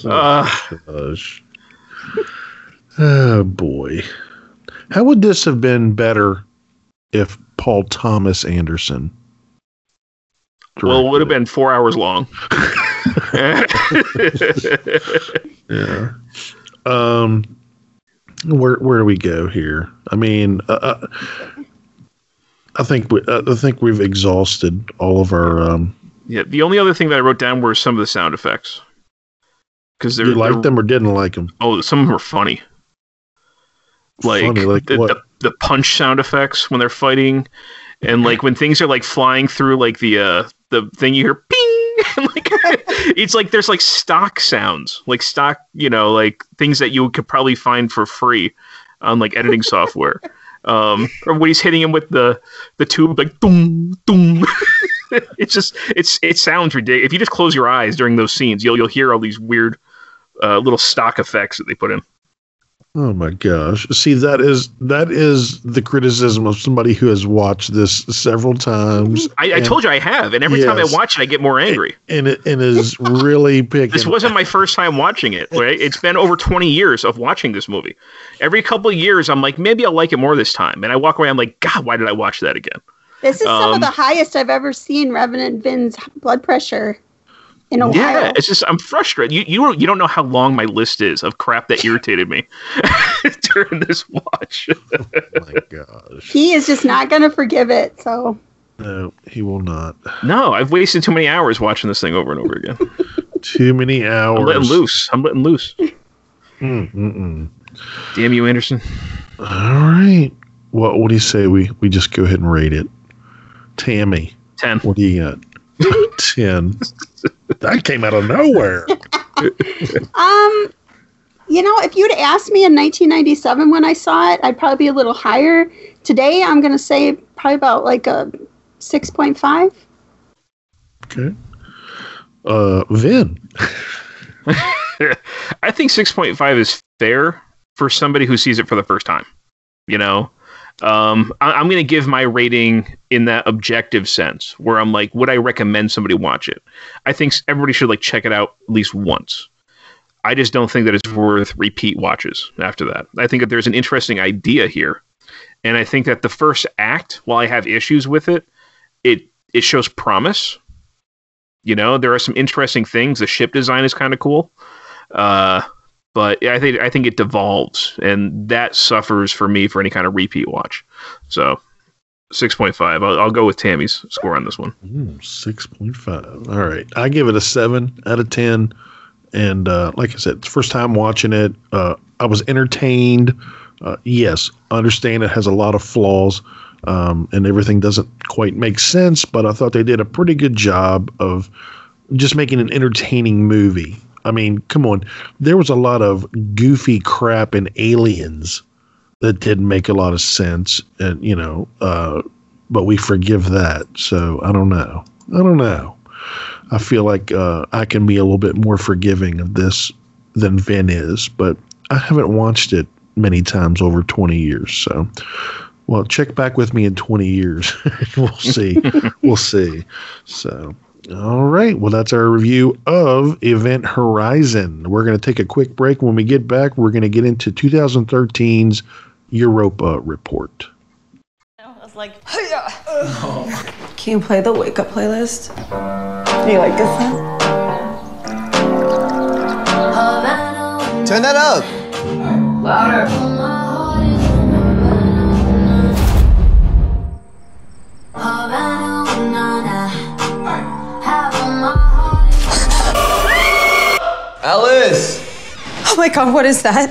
Uh, Oh boy. How would this have been better if Paul Thomas Anderson? well, it would have been four hours long. <laughs> Yeah. Um where where do we go here? I mean, uh, uh, I think we, uh, I think we've exhausted all of our um yeah, the only other thing that I wrote down were some of the sound effects because you liked them or didn't like them? Oh, some of them are funny. Like, Funny, like the, the the punch sound effects when they're fighting, and like when things are like flying through like the uh the thing you hear ping, and, <laughs> like <laughs> it's like there's like stock sounds, like stock you know like things that you could probably find for free on like editing software. Um, or when he's hitting him with the the tube like boom boom. <laughs> it's just it's it sounds ridiculous. If you just close your eyes during those scenes, you'll you'll hear all these weird uh, little stock effects that they put in. Oh my gosh. See that is that is the criticism of somebody who has watched this several times. I, I told you I have, and every time I watch it, I get more angry. and it and is really <laughs> picking This wasn't my first time watching it. Right? It's been over 20 years of watching this movie. Every couple of years, I'm like, maybe I'll like it more this time. And I walk away, I'm like, God, why did I watch that again? This is some of Um, the highest I've ever seen Revenant Vin's blood pressure in a while. Yeah, it's just I'm frustrated. You you don't you don't know how long my list is of crap that irritated me <laughs> during this watch. <laughs> my gosh. He is just not going to forgive it. So No, he will not. no, I've wasted too many hours watching this thing over and over again. <laughs> Too many hours. I'm letting loose. I'm letting loose. Mm, mm, mm. Damn you, Anderson. All right. What what do you say we we just go ahead and rate it? Tammy. Ten. What do you got? Ten. That came out of nowhere. <laughs> Um, you know, if you'd asked me in 1997 when I saw it, I'd probably be a little higher. Today, I'm going to say probably about like a 6.5. Okay. Uh, Vin. <laughs> I think 6.5 is fair for somebody who sees it for the first time. You know, um, I, I'm going to give my rating in that objective sense, where I'm like, would I recommend somebody watch it? I think everybody should like check it out at least once. I just don't think that it's worth repeat watches after that. I think that there's an interesting idea here, and I think that the first act, while I have issues with it, it it shows promise. You know, there are some interesting things. The ship design is kind of cool. Uh, but I think I think it devolves, and that suffers for me for any kind of repeat watch. So, six point five. I'll, I'll go with Tammy's score on this one. Ooh, Six point five. All right, I give it a seven out of ten. And uh, like I said, it's first time watching it. Uh, I was entertained. Uh, yes, understand it has a lot of flaws, um, and everything doesn't quite make sense. But I thought they did a pretty good job of just making an entertaining movie. I mean, come on, there was a lot of goofy crap in Aliens that didn't make a lot of sense, and you know, uh, but we forgive that. So I don't know. I don't know. I feel like uh, I can be a little bit more forgiving of this than Vin is, but I haven't watched it many times over 20 years. So, well, check back with me in 20 years. <laughs> we'll see. <laughs> we'll see. So, all right. Well, that's our review of Event Horizon. We're going to take a quick break. When we get back, we're going to get into 2013's Europa report. I was like, uh, <laughs> Can you play the wake up playlist? Do you like this song? Turn that up. Louder. Alice. Oh my god, what is that?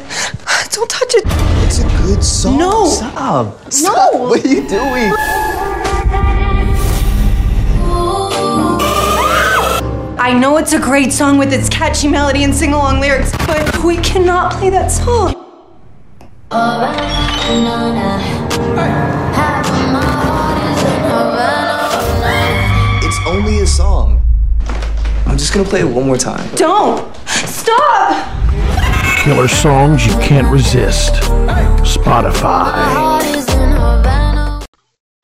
Don't touch it. It's a good song. No. Stop. Stop. No. What are you doing? I know it's a great song with its catchy melody and sing along lyrics, but we cannot play that song. It's only a song. I'm just gonna play it one more time. Don't! Stop! Killer songs you can't resist. Spotify.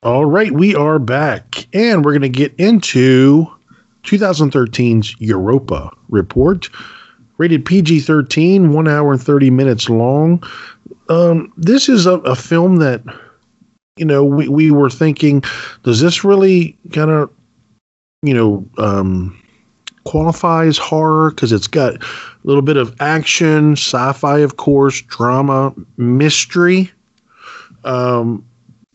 All right, we are back, and we're going to get into 2013's Europa report. Rated PG 13, one hour and 30 minutes long. Um, this is a, a film that, you know, we, we were thinking, does this really kind of, you know, um, qualify as horror? Because it's got a little bit of action, sci fi, of course, drama, mystery. Um,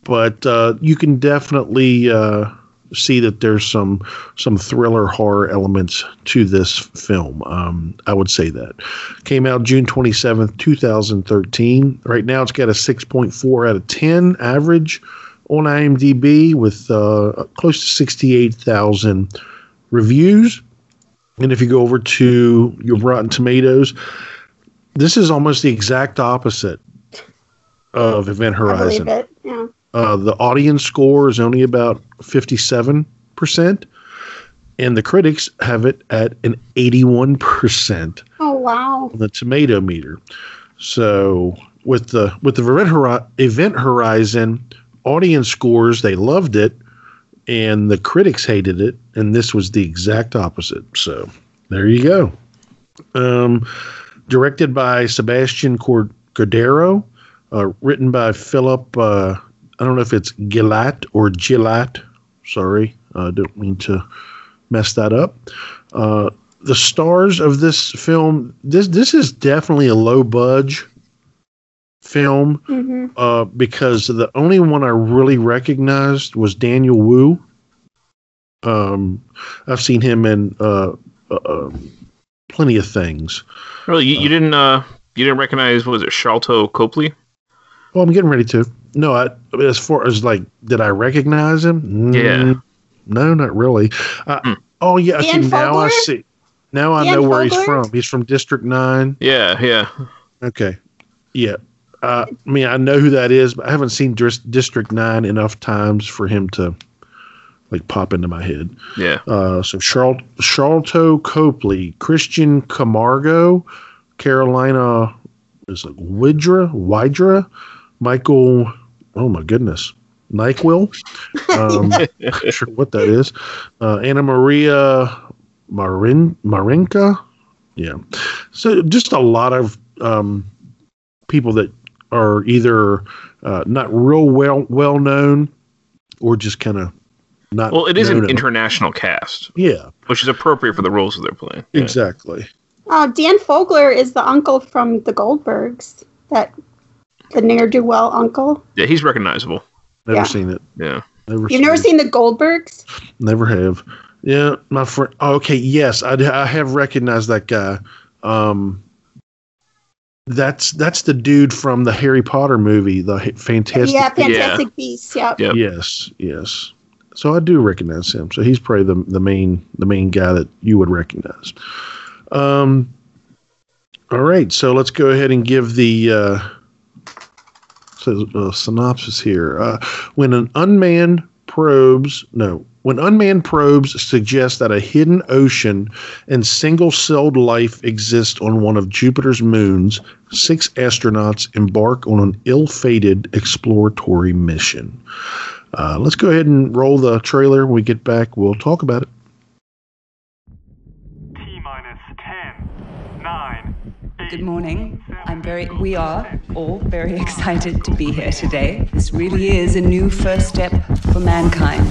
but uh, you can definitely uh, see that there's some some thriller horror elements to this film. Um, I would say that came out June 27th, 2013. Right now, it's got a 6.4 out of 10 average on IMDb with uh, close to 68,000 reviews. And if you go over to your Rotten Tomatoes, this is almost the exact opposite of Event I Horizon. believe it. Yeah. Uh, the audience score is only about 57%, and the critics have it at an 81% Oh wow. on the tomato meter. So with the with the event, Hori- event horizon audience scores, they loved it, and the critics hated it, and this was the exact opposite. So there you go. Um, directed by Sebastian Cord- Cordero, uh, written by Philip. Uh, I don't know if it's Gillat or Gillat. Sorry, I don't mean to mess that up. Uh, the stars of this film. This this is definitely a low budge film hmm uh, because the only one I really recognized was Daniel Wu. Um, I've seen him in uh, uh, um, plenty of things. Really, you, you didn't uh you didn't recognize what was it Sharlto Copley? Well, I'm getting ready to. No, I as far as like, did I recognize him? Mm, Yeah. No, not really. Uh, Oh yeah, I see. Now I see. Now I Ian know where he's from. He's from District Nine. Yeah, yeah. Okay. Yeah. Uh, I mean, I know who that is, but I haven't seen Dis- District Nine enough times for him to like pop into my head. Yeah. Uh, so Charl- Charlton Copley, Christian Camargo, Karolina is it Wydra, Wydra, Michael. Oh my goodness, Nyquil. Um, <laughs> not sure what that is. Uh, Anna Maria Marin Marinka. Yeah. So just a lot of um, people that are either uh, not real well well known or just kind of not. Well, it is an at- international cast, Yeah, which is appropriate for the roles that they're playing. Yeah. exactly. Uh, Dan Fogler is the uncle from the Goldbergs. That the ne'er do well uncle. Yeah, he's recognizable. Never Yeah. seen it. Yeah. Never. You've never seen the Goldbergs? Never have. Yeah, my friend. Oh, okay, yes, I, I have recognized that guy. Um, that's that's the dude from the Harry Potter movie, the Fantastic. yeah, Fantastic Beasts. Yep. Yes, yes. So I do recognize him. So he's probably the the main the main guy that you would recognize. Um. All right, so let's go ahead and give the uh, so, uh, synopsis here. Uh, when an unmanned probes, no, when unmanned probes suggest that a hidden ocean and single-celled life exist on one of Jupiter's moons, six astronauts embark on an ill-fated exploratory mission. Uh, let's go ahead and roll the trailer. When we get back, we'll talk about it. Good morning. I'm very, we are all very <laughs> excited to be here today. This really is a new first step for mankind.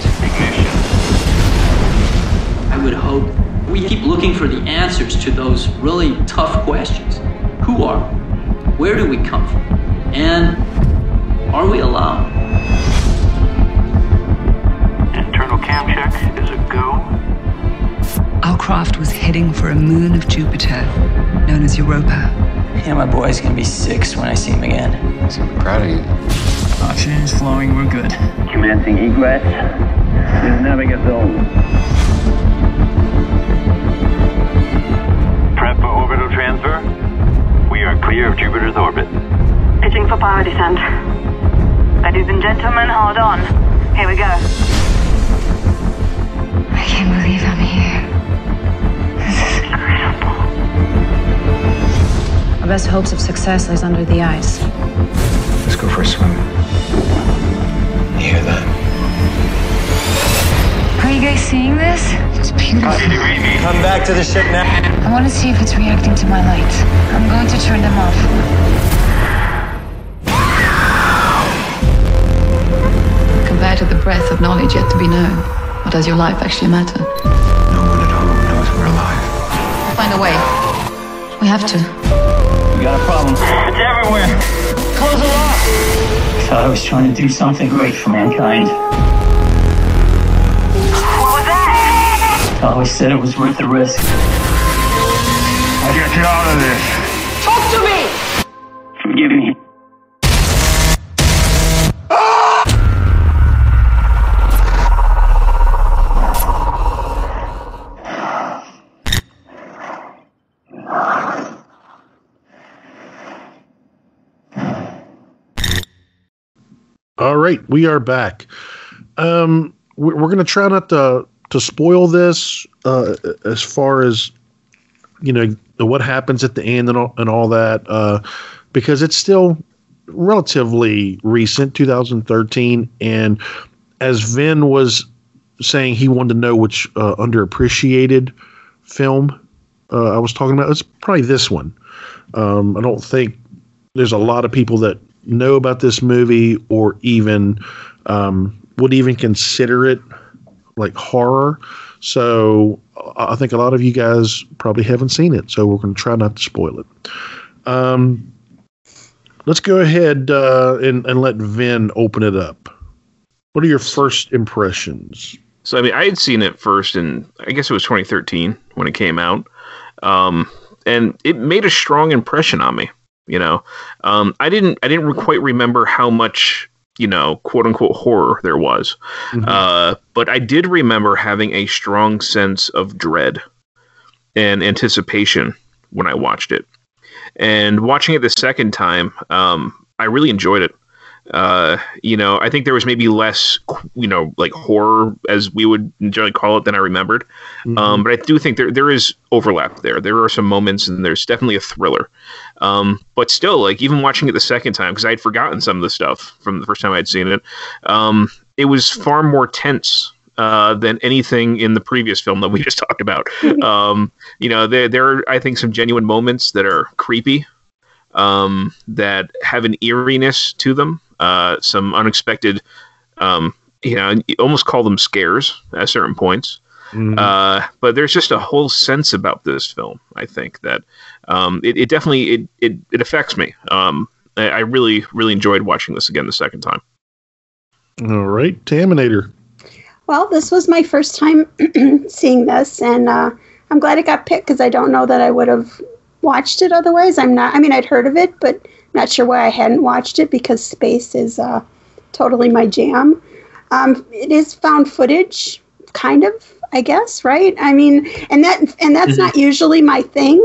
I would hope we keep looking for the answers to those really tough questions. Who are we? Where do we come from? And are we alone? Internal cam check is a go. Our craft was heading for a moon of Jupiter, known as Europa. Yeah, my boy's gonna be six when I see him again. So proud of you. Oxygen is flowing, we're good. Commencing egress. Is navigate zone. Prep for orbital transfer. We are clear of Jupiter's orbit. Pitching for power descent. Ladies and gentlemen, hold on. Here we go. I can't believe I'm here. Best hopes of success lies under the ice. Let's go for a swim. You hear that? Are you guys seeing this? It's beautiful. Come back to the ship now. I want to see if it's reacting to my light. I'm going to turn them off. Compared to the breadth of knowledge yet to be known, what does your life actually matter? No one at home knows we're alive. Find a way. We have to. We got a problem. It's everywhere. Close it off. Thought I was trying to do something great for mankind. What was that? I always said it was worth the risk. I'll get you out of this. Talk to me! Forgive me. Right, we are back. Um, we're, we're going to try not to to spoil this uh, as far as you know what happens at the end and all, and all that uh, because it's still relatively recent, 2013, and as Vin was saying, he wanted to know which uh, underappreciated film uh, I was talking about. It's probably this one. Um, I don't think there's a lot of people that know about this movie or even um, would even consider it like horror. So I think a lot of you guys probably haven't seen it. So we're going to try not to spoil it. Um, let's go ahead uh, and, and let Vin open it up. What are your first impressions? So I mean, I had seen it first in I guess it was 2013 when it came out, um, and it made a strong impression on me. You know, um, I didn't I didn't re- quite remember how much you know quote unquote horror there was, uh, but I did remember having a strong sense of dread and anticipation when I watched it. And watching it the second time, um, I really enjoyed it. Uh, you know, I think there was maybe less, you know, like horror as we would generally call it than I remembered. Um, but I do think there there is overlap there. There are some moments, and there's definitely a thriller. Um, but still, like even watching it the second time because I had forgotten some of the stuff from the first time I had seen it, um, it was far more tense uh, than anything in the previous film that we <laughs> just talked about. um, you know, there, there are, I think, some genuine moments that are creepy, um, that have an eeriness to them, uh, some unexpected, um, you know, you almost call them scares at certain points. Uh, but there's just a whole sense about this film. I think that um, it, it definitely it, it, it affects me. Um, I, I really really enjoyed watching this again the second time. All right, Taminator. Well, this was my first time <clears throat> seeing this, and uh, I'm glad it got picked because I don't know that I would have watched it otherwise. I'm not. I mean, I'd heard of it, but not sure why I hadn't watched it because space is uh, totally my jam. Um, it is found footage, kind of, I guess, right? I mean, and that and that's not usually my thing,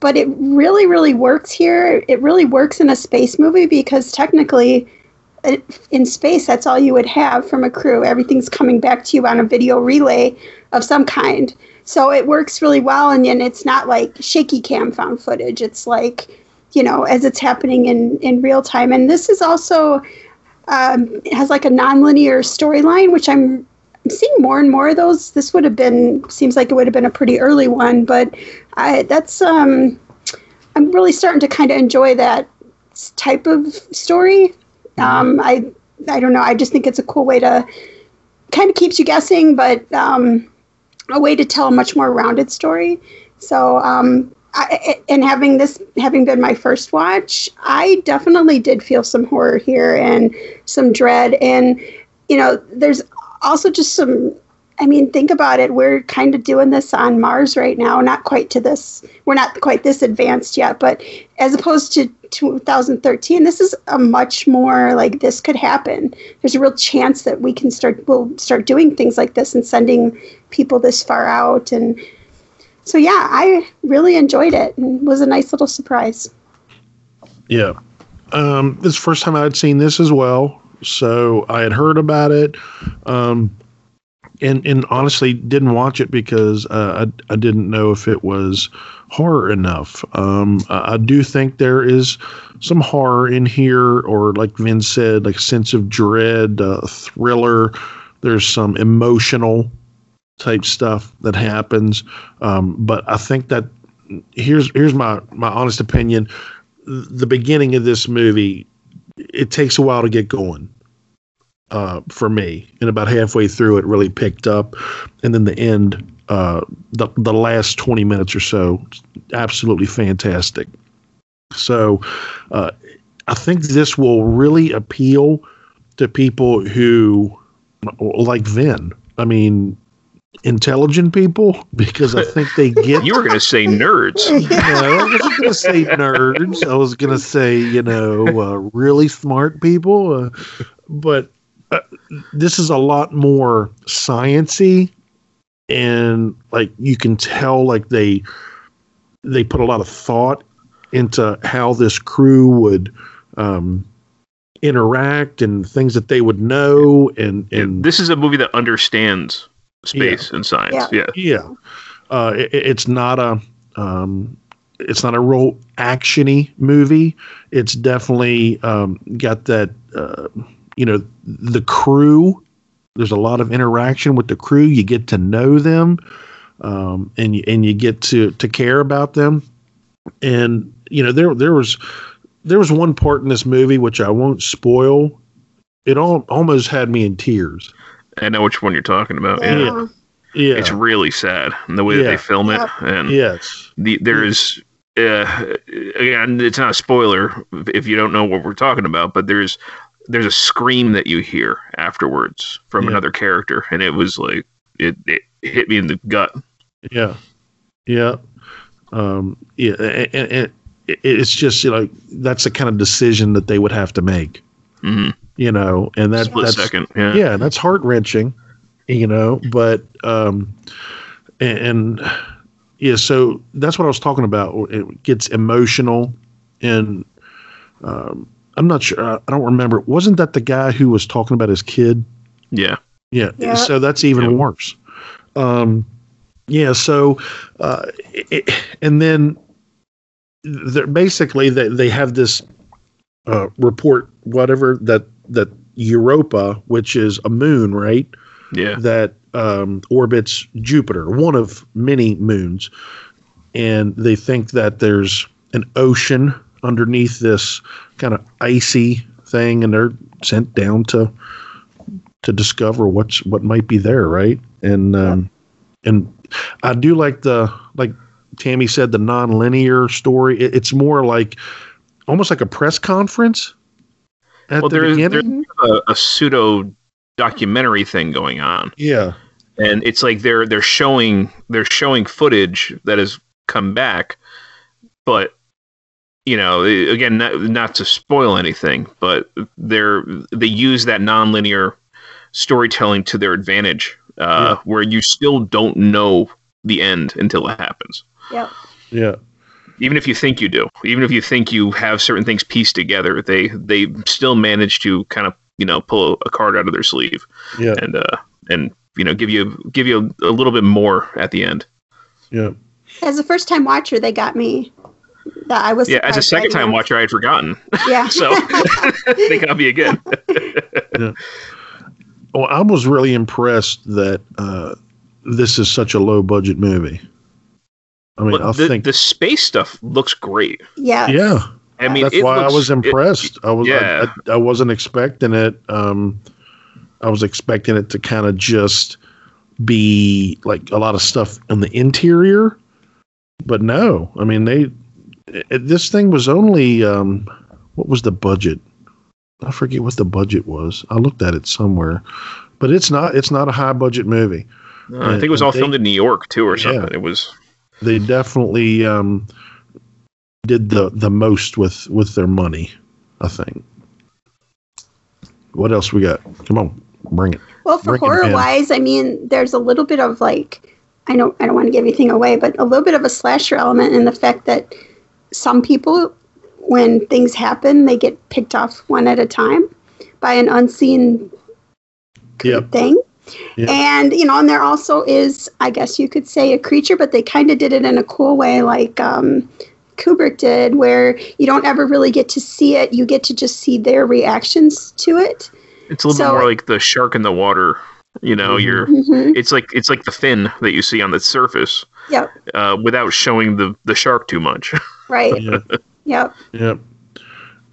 but it really, really works here. It really works in a space movie because technically in space, that's all you would have from a crew. Everything's coming back to you on a video relay of some kind. So it works really well, and, and it's not like shaky cam found footage. It's like, you know, as it's happening in, in real time. And this is also um, it has like a nonlinear storyline, which I'm I'm seeing more and more of those. This would have been seems like it would have been a pretty early one, but I that's um I'm really starting to kind of enjoy that type of story. Um, I I don't know. I just think it's a cool way to kind of keeps you guessing, but um, a way to tell a much more rounded story. So um, I, and having this having been my first watch, I definitely did feel some horror here and some dread, and you know, there's also just some. I mean, think about it. We're kind of doing this on Mars right now. Not quite to this. We're not quite this advanced yet, but as opposed to 2013, this is a much more like this could happen. There's a real chance that we can start. We'll start doing things like this and sending people this far out. And so, yeah, I really enjoyed it and was a nice little surprise. Yeah. Um, this is the first time I'd seen this as well. So I had heard about it. Um, and, and honestly didn't watch it because uh, I, I didn't know if it was horror enough. Um, I, I do think there is some horror in here, or like Vin said, like a sense of dread, uh, thriller. There's some emotional type stuff that happens. Um, but I think that here's here's my my honest opinion. The beginning of this movie, it takes a while to get going. Uh, for me, and about halfway through, it really picked up, and then the end, uh, the the last twenty minutes or so, absolutely fantastic. So, uh, I think this will really appeal to people who like Vin. I mean, intelligent people because I think they get. You were going to say nerds. <laughs> you know, I wasn't going to say nerds. I was going to say you know uh, really smart people, uh, but uh, this is a lot more sciency, and like you can tell, like they they put a lot of thought into how this crew would. Um, interact and things that they would know and and This is a movie that understands space and science. Yeah. yeah. Uh, it, it's not a um, it's not a real actiony movie. It's definitely um, got that uh, you know the crew. There's a lot of interaction with the crew. You get to know them, um, and you, and you get to to care about them. And you know there there was there was one part in this movie which I won't spoil. It all, almost had me in tears. I know which one you're talking about. Yeah. Yeah. Yeah. It's really sad and the way that they film it. And Yes. the, there's, uh, again, it's not a spoiler if you don't know what we're talking about, but there's, there's a scream that you hear afterwards from Yeah. another character. And it was like, it, it hit me in the gut. Yeah, yeah, um, yeah, and, and, and it's just you know that's the kind of decision that they would have to make. Mm-hmm. You know, and that Split that's second, yeah. yeah, that's heart wrenching. You know, but um, and, and yeah, so that's what I was talking about. It gets emotional, and um, I'm not sure. I don't remember. Wasn't that the guy who was talking about his kid? Yeah. Yeah. Yeah. So that's even worse. Um, yeah. So, uh, it, and then they're basically they, they have this uh, report, whatever that that Europa, which is a moon, right? Yeah. That um, orbits Jupiter, one of many moons, and they think that there's an ocean underneath this kind of icy thing, and they're sent down to to discover what's what might be there, right? And um, and I do like the like Tammy said the non-linear story. It, it's more like almost like a press conference at well, the there's, there's a, a pseudo documentary thing going on. yeah, and it's like they're they're showing they're showing footage that has come back, but you know, again, not, not to spoil anything, but they're they use that nonlinear storytelling to their advantage, uh, where you still don't know the end until it happens. Yep. yeah, Even if you think you do, even if you think you have certain things pieced together, they they still manage to kind of you know pull a card out of their sleeve, yeah, and uh and you know give you give you a, a little bit more at the end. yeah. As a first time watcher, they got me. That I was Yeah, as a second time watcher, I had forgotten. Yeah. <laughs> so <laughs> they got me again. <laughs> Well, I was really impressed that uh, this is such a low budget movie. I mean, I the, think the space stuff looks great. Yeah. yeah. I mean, that's it why I looks- was it- impressed. I was yeah. I, I, I wasn't expecting it. Um, I was expecting it to kind of just be like a lot of stuff in the interior, but no. I mean, they it, this thing was only um, what was the budget? I forget what the budget was. I looked at it somewhere, but it's not it's not a high budget movie. Uh, I think it was all They- filmed in New York too, or Yeah. something. It was they definitely um, did the the most with with their money. I think. What else we got? Come on, bring it. Well, for Bring horror wise, I mean, there's a little bit of like, I don't, I don't want to give anything away, but a little bit of a slasher element in the fact that some people, when things happen, they get picked off one at a time by an unseen Yep. thing. Yep. And, you know, and there also is, I guess you could say, a creature, but they kind of did it in a cool way, like um, Kubrick did, where you don't ever really get to see it. You get to just see their reactions to it. it's a little So- bit more like the shark in the water. You know, you're Mhm. it's like it's like the fin that you see on the surface, Yep. uh, without showing the the shark too much. <laughs> Right. Yeah. Yep. Yep.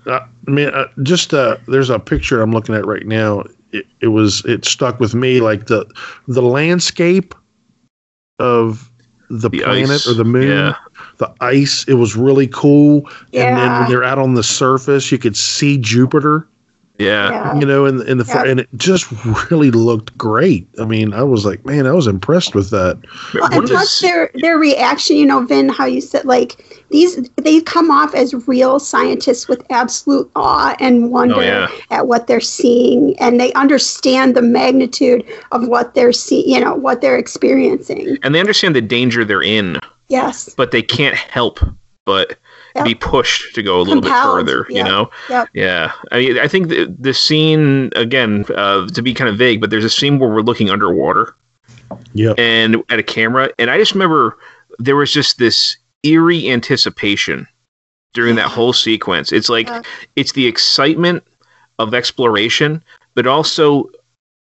Uh, I mean, uh, just uh, there's a picture I'm looking at right now. It, it was it stuck with me like the the landscape of the, The planet ice, or the moon, yeah. the ice. It was really cool. And then Yeah. when they're out on the surface, you could see Jupiter. Yeah. Yeah. You know, in in the Yeah. and it just really looked great. I mean, I was like, man, I was impressed with that. Well, and plus their their reaction, you know, Vin, how you said like these they come off as real scientists with absolute awe and wonder Oh, yeah. at what they're seeing, and they understand the magnitude of what they're seeing, you know, what they're experiencing. and they understand the danger they're in, Yes. but they can't help but Yep. be pushed to go a little Compelled, bit further. yeah. You know. Yep. Yeah, I mean, I think the, the scene again uh, to be kind of vague, but there's a scene where we're looking underwater yeah, and at a camera, and I just remember there was just this eerie anticipation during that whole sequence. It's like Yeah. it's the excitement of exploration, but also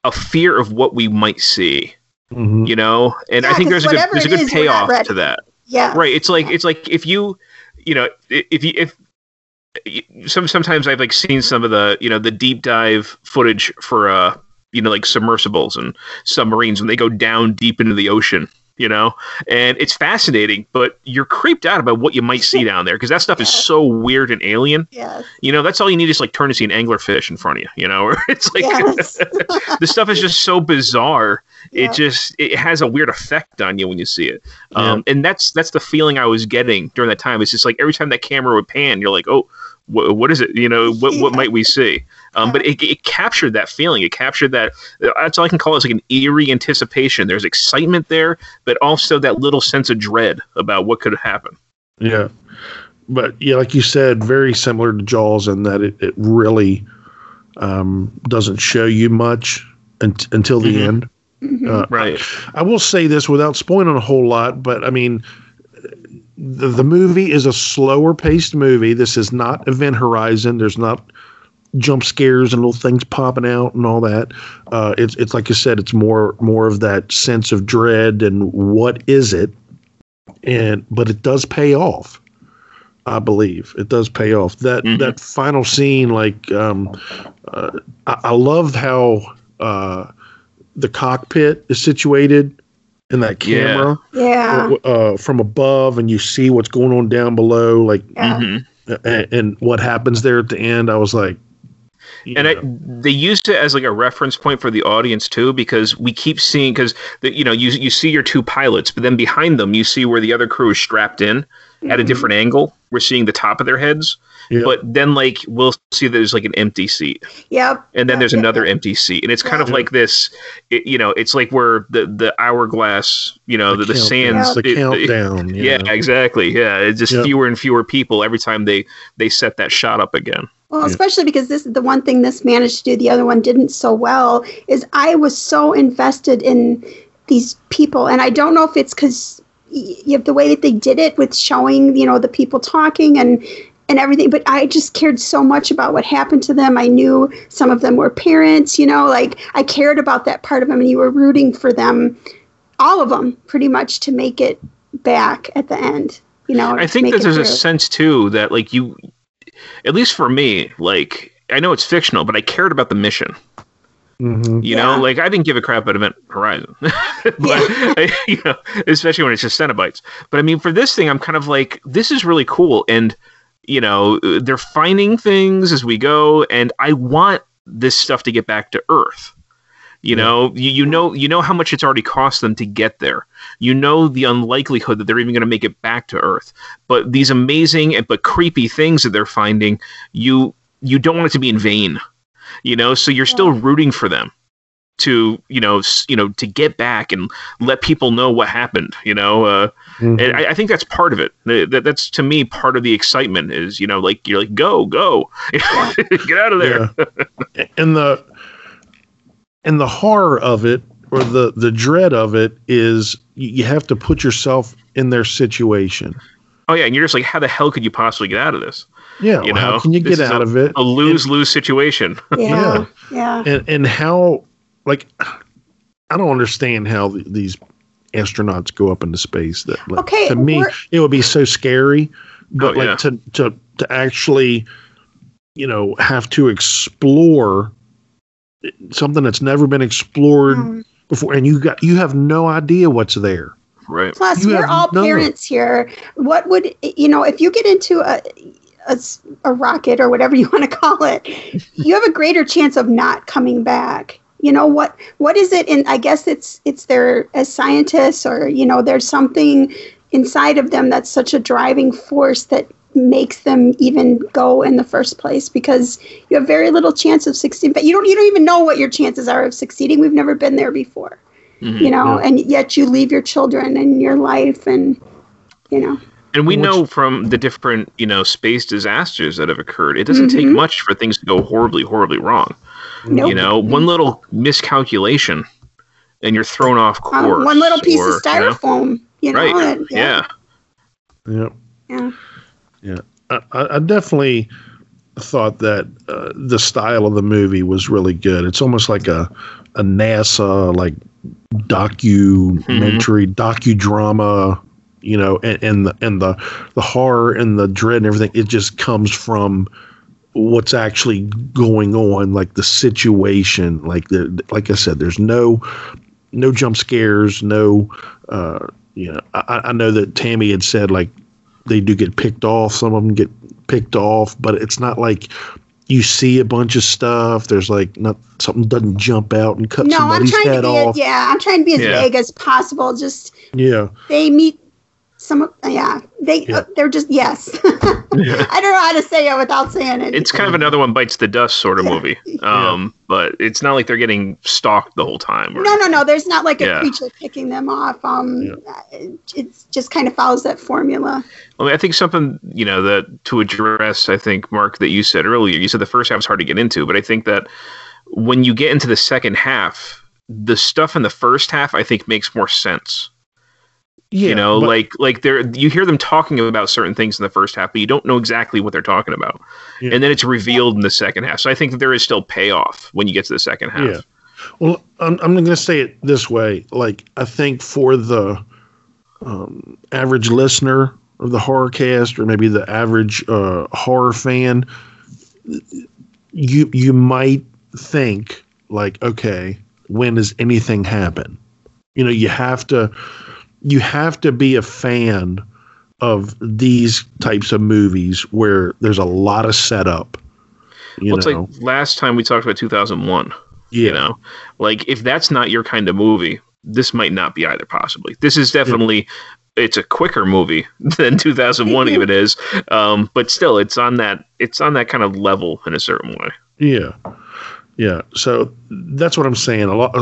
a fear of what we might see. Mhm. You know, and I think there's a good there's a good is, payoff to that. Yeah. Right. It's like it's like if you, you know, if you if some sometimes I've like seen some of the you know the deep dive footage for uh you know like submersibles and submarines when they go down deep into the ocean. You know, and it's fascinating, but you're creeped out about what you might see down there because that stuff is <laughs> so weird and alien. Yes. You know, that's all you need is like turn to see an anglerfish in front of you. You know, <laughs> or it's like Yes. <laughs> the stuff is just so bizarre. Yeah. It just it has a weird effect on you when you see it. Um, and that's that's the feeling I was getting during that time. It's just like every time that camera would pan, you're like, oh, wh- what is it? You know, what what might we see? Um, but it, it captured that feeling. It captured that. That's all I can call it. It's like an eerie anticipation. There's excitement there, but also that little sense of dread about what could happen. Yeah. but yeah, like you said, very similar to Jaws in that it, it really um, doesn't show you much un- until the end. Uh, right. I will say this without spoiling a whole lot, but I mean, the, the movie is a slower paced movie. This is not Event Horizon. There's not jump scares and little things popping out and all that. Uh, it's it's like I said, it's more more of that sense of dread and what is it, and but it does pay off. I believe it does pay off. That that final scene, like um, uh, I, I love how uh, the cockpit is situated in that camera Yeah. uh, from above, and you see what's going on down below, like Mm-hmm. and, and what happens there at the end. I was like, and I, they used it as like a reference point for the audience too, because we keep seeing because you know you you see your two pilots, but then behind them you see where the other crew is strapped in at a Mhm. different angle. We're seeing the top of their heads, but then like we'll see there's like an empty seat, Yep. and then there's another empty seat, and it's kind of like this. It, you know, it's like where the the hourglass, you know, the, the, count- sands, the it- it- countdown, <laughs> yeah, yeah. exactly. Yeah, it's just Yep. fewer and fewer people every time they they set that shot up again. Well, especially because this is the one thing this managed to do, the other one didn't so well, is I was so invested in these people. And I don't know if it's because you have the way that they did it with showing, you know, the people talking and and everything, but I just cared so much about what happened to them. I knew some of them were parents, you know, like I cared about that part of them and you were rooting for them, all of them pretty much to make it back at the end, you know. I think that there's a sense too that like you, at least for me, like I know it's fictional, but I cared about the mission. Mm-hmm. You know, like I didn't give a crap about Event Horizon, <laughs> but I, <laughs> you know, especially when it's just Cenobites. But I mean, for this thing, I'm kind of like, this is really cool, and you know, they're finding things as we go, and I want this stuff to get back to Earth. You know, you, you know, you know how much it's already cost them to get there. You know the unlikelihood that they're even going to make it back to Earth. But these amazing and but creepy things that they're finding, you you don't want it to be in vain. You know, so you're still rooting for them to you know you know to get back and let people know what happened. You know, uh, Mm-hmm. and I, I think that's part of it. That, that's to me part of the excitement is you know like you're like go go <laughs> get out of there. <laughs> and the and the horror of it or the the dread of it is you you have to put yourself in their situation. Oh yeah, and you're just like, how the hell could you possibly get out of this? Yeah, you well, know, how can you get out a, of it? A lose lose situation. <laughs> Yeah. Yeah. and and how like I don't understand how th- these astronauts go up into space. That like, Okay, to me it would be so scary, but Oh, like yeah. to to to actually you know have to explore something that's never been explored Mm. Before, and you got you have no idea what's there. Right. Plus, You we're have all no- parents here. What would you know if you get into a a rocket or whatever you <laughs> want to call it? You have a greater chance of not coming back. You know what? What is it? And I guess it's it's their as scientists or you know there's something inside of them that's such a driving force that makes them even go in the first place because you have very little chance of succeeding but you don't you don't even know what your chances are of succeeding we've never been there before Mhm. you know Yeah. and yet you leave your children and your life and you know And we know from the different, you know, space disasters that have occurred, it doesn't take Mhm. much for things to go horribly, horribly wrong. Nope. You know, one little miscalculation and you're thrown off uh, course. one little piece or, of styrofoam you know, right. and- yeah. Yep. yeah Yeah, I, I I definitely thought that uh, the style of the movie was really good. It's almost like a a NASA like documentary docudrama, you know, and, and the and the the horror and the dread and everything. It just comes from what's actually going on, like the situation. Like the like I said, there's no no jump scares, no. Uh, you know, I, I know that Tammy had said like they do get picked off. Some of them get picked off, but it's not like you see a bunch of stuff. There's like not something doesn't jump out and cut no i'm somebody's trying to be off. as, yeah i'm trying to be as Yeah. vague as possible just Yeah, they meet some of yeah they Yeah. uh, they're just yes. <laughs> I don't know how to say it without saying it. It's kind of another one bites the dust sort of movie. <laughs> Um, but it's not like they're getting stalked the whole time. or- no, no, no. There's not like a Yeah. creature picking them off. Um, it's just kind of follows that formula. I mean, I think something you know that to address. I think Mark that you said earlier. You said the first half is hard to get into, but I think that when you get into the second half, the stuff in the first half I think makes more sense. Yeah, you know, but- like like they're you hear them talking about certain things in the first half, but you don't know exactly what they're talking about, Yeah. and then it's revealed in the second half. So I think that there is still payoff when you get to the second half. Yeah. Well, I'm, I'm going to say it this way. Like, I think for the um, average listener of the horror cast, or maybe the average uh, horror fan, you you might think like, okay, when does anything happen? You know, you have to you have to be a fan of these types of movies where there's a lot of setup. You well, it's know, like last time we talked about 2001. Yeah. You know, like if that's not your kind of movie, this might not be either. Possibly, this is definitely. It's a quicker movie <laughs> than 2001 even is, um, but still, it's on that it's on that kind of level in a certain way. Yeah. Yeah. So that's what I'm saying. A lot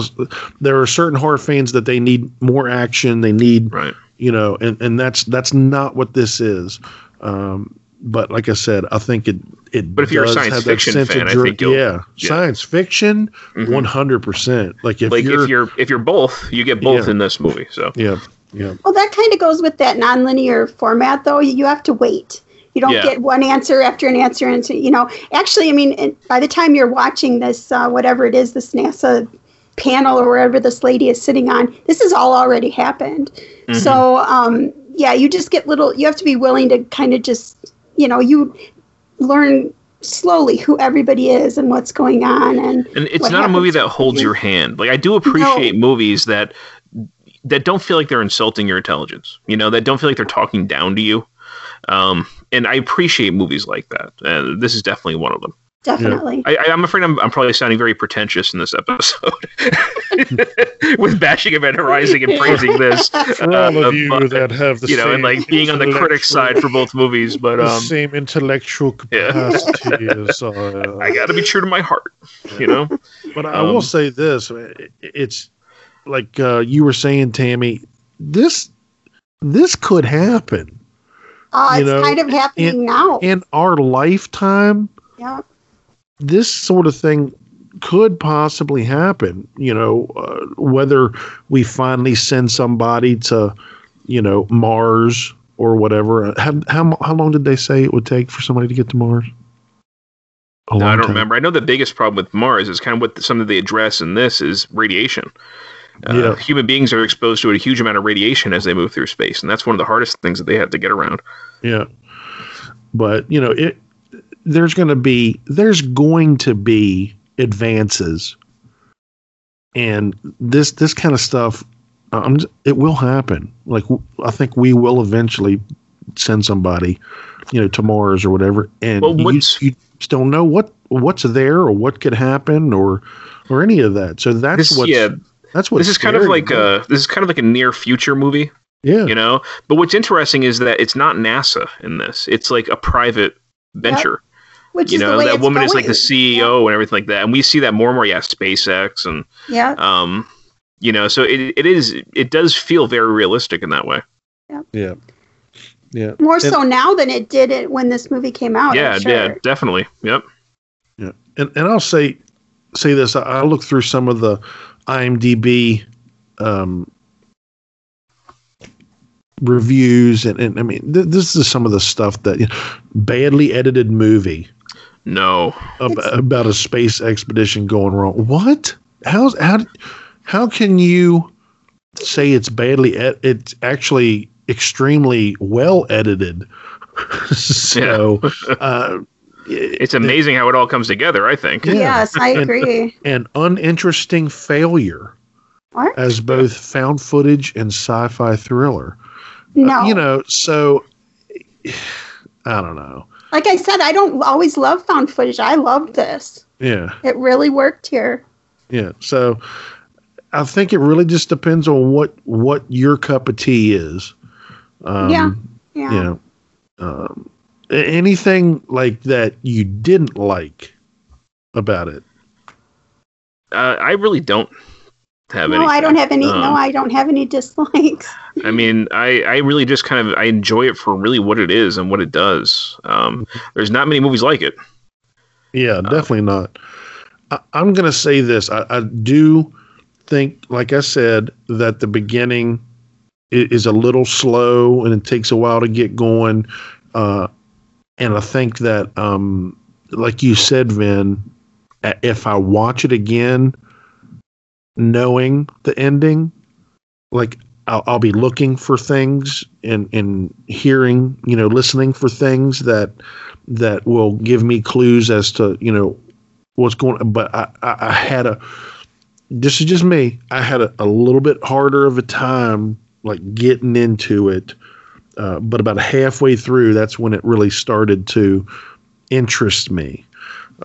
there are certain horror fans that they need more action, they need right. you know, and, and that's that's not what this is. Um but like I said, I think it it But if you're a science fiction sense of fan, I think you'll- yeah, yeah. science fiction, one hundred percent. Like if like you're, if you're if you're both, you get both Yeah. in this movie. So yeah, yeah, Well, that kind of goes with that nonlinear format, though. You have to wait. You don't Yeah. get one answer after an answer, and you know. Actually, I mean, it- by the time you're watching this, uh, whatever it is, this NASA panel or wherever this lady is sitting on, this has all already happened. Mhm. So, um, yeah, you just get little. You have to be willing to kind of just, you know, you learn slowly who everybody is and what's going on, and and it's not a movie that holds you. your hand. Like I do appreciate movies that that don't feel like they're insulting your intelligence. You know, that don't feel like they're talking down to you. Um, and I appreciate movies like that. And this is definitely one of them. Definitely. I, I- I'm afraid I'm, I'm probably sounding very pretentious in this episode <laughs> with bashing Event Horizon and praising this. <laughs> For all of you but, that have the you know, and like being on the critic side for both movies, <laughs> but the um, same intellectual capacity as uh, I got to be true to my heart. You know, But I will Um, say this: it's like uh, you were saying, Tammy. This this could happen Uh, you it's know, kind of happening in- now. in our lifetime. yeah. This sort of thing could possibly happen. You know, uh, whether we finally send somebody to, you know, Mars or whatever. How, how how long did they say it would take for somebody to get to Mars? No, I don't time. remember. I know the biggest problem with Mars is kind of what some of the address in this is radiation. Uh, Yeah. Human beings are exposed to a huge amount of radiation as they move through space, and that's one of the hardest things that they have to get around. Yeah. But, you know, it there's going to be there's going to be advances and this this kind of stuff um, it will happen. Like I think we will eventually send somebody, you know, to Mars or whatever and Well, you, you just don't know what what's there or what could happen or or any of that. So that's what yeah, that's what this is kind of like a this is kind of like a near future movie. Yeah. You know, but what's interesting is that it's not NASA in this. It's like a private venture. Which you is the know, way that it's woman is like the going. CEO and everything like that, and we see that more and more. Yeah, SpaceX and Yeah. um, you know, so it it is it does feel very realistic in that way. Yeah. Yeah. Yeah. More And- so now than it did it when this movie came out. Yeah, sure. yeah, definitely. Yep. Yeah, and and I'll say say this. I, I looked through some of the IMDb um, reviews, and, and I mean, th- this is some of the stuff that you know, badly edited movie No. ab- about a space expedition going wrong. What? How's how how can you say it's badly? Ed- it's actually extremely well edited. <laughs> so. Uh, It's amazing how it all comes together. I think. Yes, I agree. An uninteresting failure What? as both found footage and sci-fi thriller. No. You know, so I don't know. like I said, I don't always love found footage. I love this. Yeah, It really worked here. yeah. So I think it really just depends on what what your cup of tea is. Um, Yeah, yeah. You know, um, a- anything like that you didn't like about it? Uh, I really don't have any no, any. I don't have any. Um, no, I don't have any dislikes. <laughs> I mean, I, I really just kind of I enjoy it for really what it is and what it does. Um, there's not many movies like it. Yeah, definitely not. I, I'm going to say this. I, I do think, like I said, that the beginning i- is a little slow and it takes a while to get going. Uh, and I think that, um, like you said, Vin, if I watch it again, knowing the ending, like I'll, I'll be looking for things and and hearing, you know, listening for things that that will give me clues as to you know what's going. But I I, I had a this is just me. I had a, a little bit harder of a time like getting into it. Uh, but about halfway through, that's when it really started to interest me.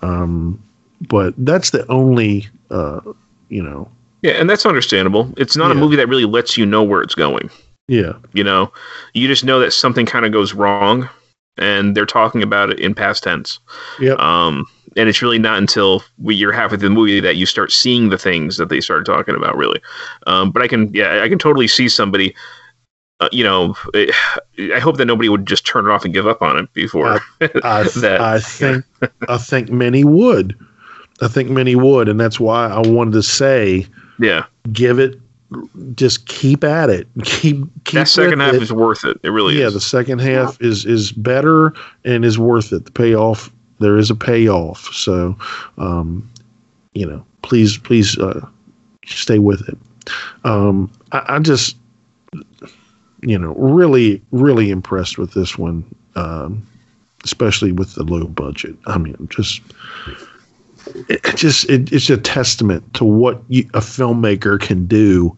Um, but that's the only, uh, you know, Yeah, and that's understandable. It's not a movie that really lets you know where it's going. yeah, You know, you just know that something kind of goes wrong, and they're talking about it in past tense. Yeah. Um, and it's really not until we, you're halfway through the movie that you start seeing the things that they started talking about. Really, um, but I can, yeah, I can totally see somebody. Uh, you know, <sighs> I hope that nobody would just turn it off and give up on it before I, <laughs> that. I think I think many would. I think many would, and that's why I wanted to say, yeah, give it, just keep at it, <laughs> keep keep. that second half it. is worth it. It really yeah, is. the second half is is better and is worth it. The payoff there is a payoff. So, um, you know, please please uh, stay with it. Um, I, I just, you know, really really impressed with this one, um, especially with the low budget. I mean, just. It just it, it's a testament to what you, a filmmaker can do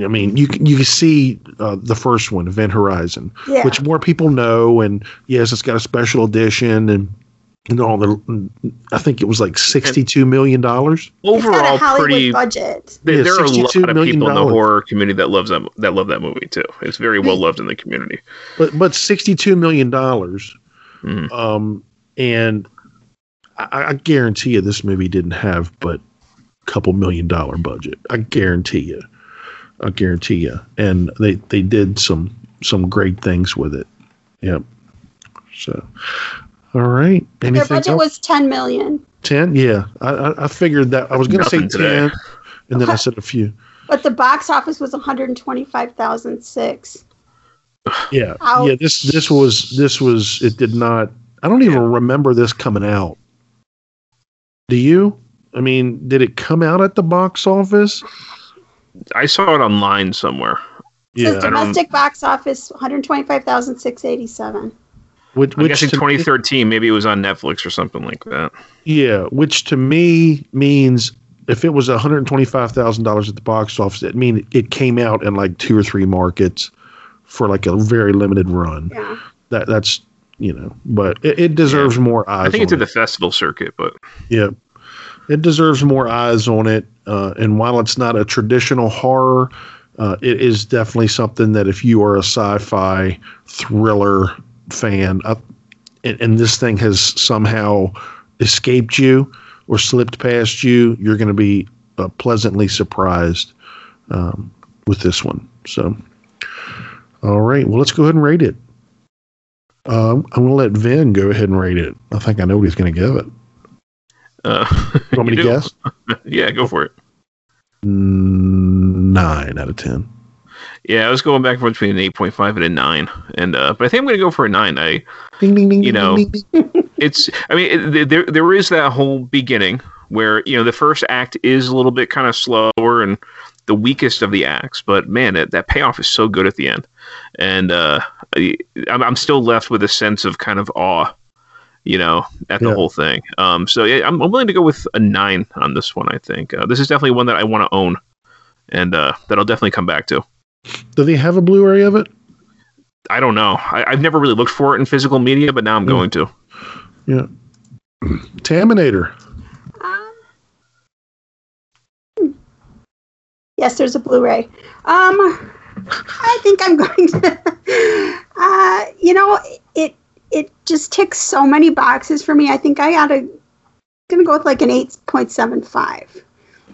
I mean, you can you can see uh, the first one, Event Horizon, Yeah. which more people know, and yes, it's got a special edition and and all the. I think it was like sixty two million dollars. Overall, a pretty. budget. There, Yeah, there are a lot of million people in the horror community that loves that that love that movie too. It's very well loved in the community. but but sixty two million dollars, Mhm. um, and I, I guarantee you this movie didn't have but a couple million dollar budget. I guarantee you, I guarantee you, and they they did some some great things with it. Yep. So, all right. Their budget else? was Ten? Yeah, I, I I figured that I was going to say Nothing today. ten, and then I said a few. but the box office was one hundred twenty-five thousand six. Yeah, Ouch. yeah. This this was this was it did not. I don't even remember this coming out. Do you? I mean, did it come out at the box office? I saw it online somewhere. Yeah, Says domestic box office one hundred twenty-five thousand six eighty-seven. Which, I'm which guessing to me- 2013. Maybe it was on Netflix or something like that. yeah, which to me means if it was one hundred twenty-five thousand dollars at the box office, it mean it came out in like two or three markets for like a very limited run. Yeah. That that's you know, but it, it deserves more eyes. I think it's on at it. the festival circuit, but Yeah. It deserves more eyes on it. Uh, and while it's not a traditional horror, uh, it is definitely something that if you are a sci fi thriller fan, uh, and, and this thing has somehow escaped you or slipped past you, you're going to be uh, pleasantly surprised um, with this one. So, all right. Well, let's go ahead and rate it. Um, I'm going to let Vin go ahead and rate it. I think I know what he's going to give it. uh, <laughs> You want me to <laughs> guess? <laughs> yeah, go for it. Nine out of ten. Yeah, I was going back and forth between an 8.5 and a 9, and uh, but I think I'm going to go for a 9. I Ding ding ding. you know, <laughs> it's I mean it, there there is that whole beginning where you know the first act is a little bit kind of slower and the weakest of the acts, but man, it, that payoff is so good at the end, and uh, I, I'm I'm still left with a sense of kind of awe, you know, at the Yeah. whole thing. Um, so yeah, I'm, I'm willing to go with a nine on this one. I think uh, this is definitely one that I want to own, and uh, that I'll definitely come back to. Do they have a Blu-ray of it? I don't know. I, I've never really looked for it in physical media, but now I'm going to. Yeah. Taminator. Yes, there's a Blu-ray. Um, I think I'm <laughs> going to. Uh, you know, it it just ticks so many boxes for me. I think I gotta gonna go with like an eight point seven five.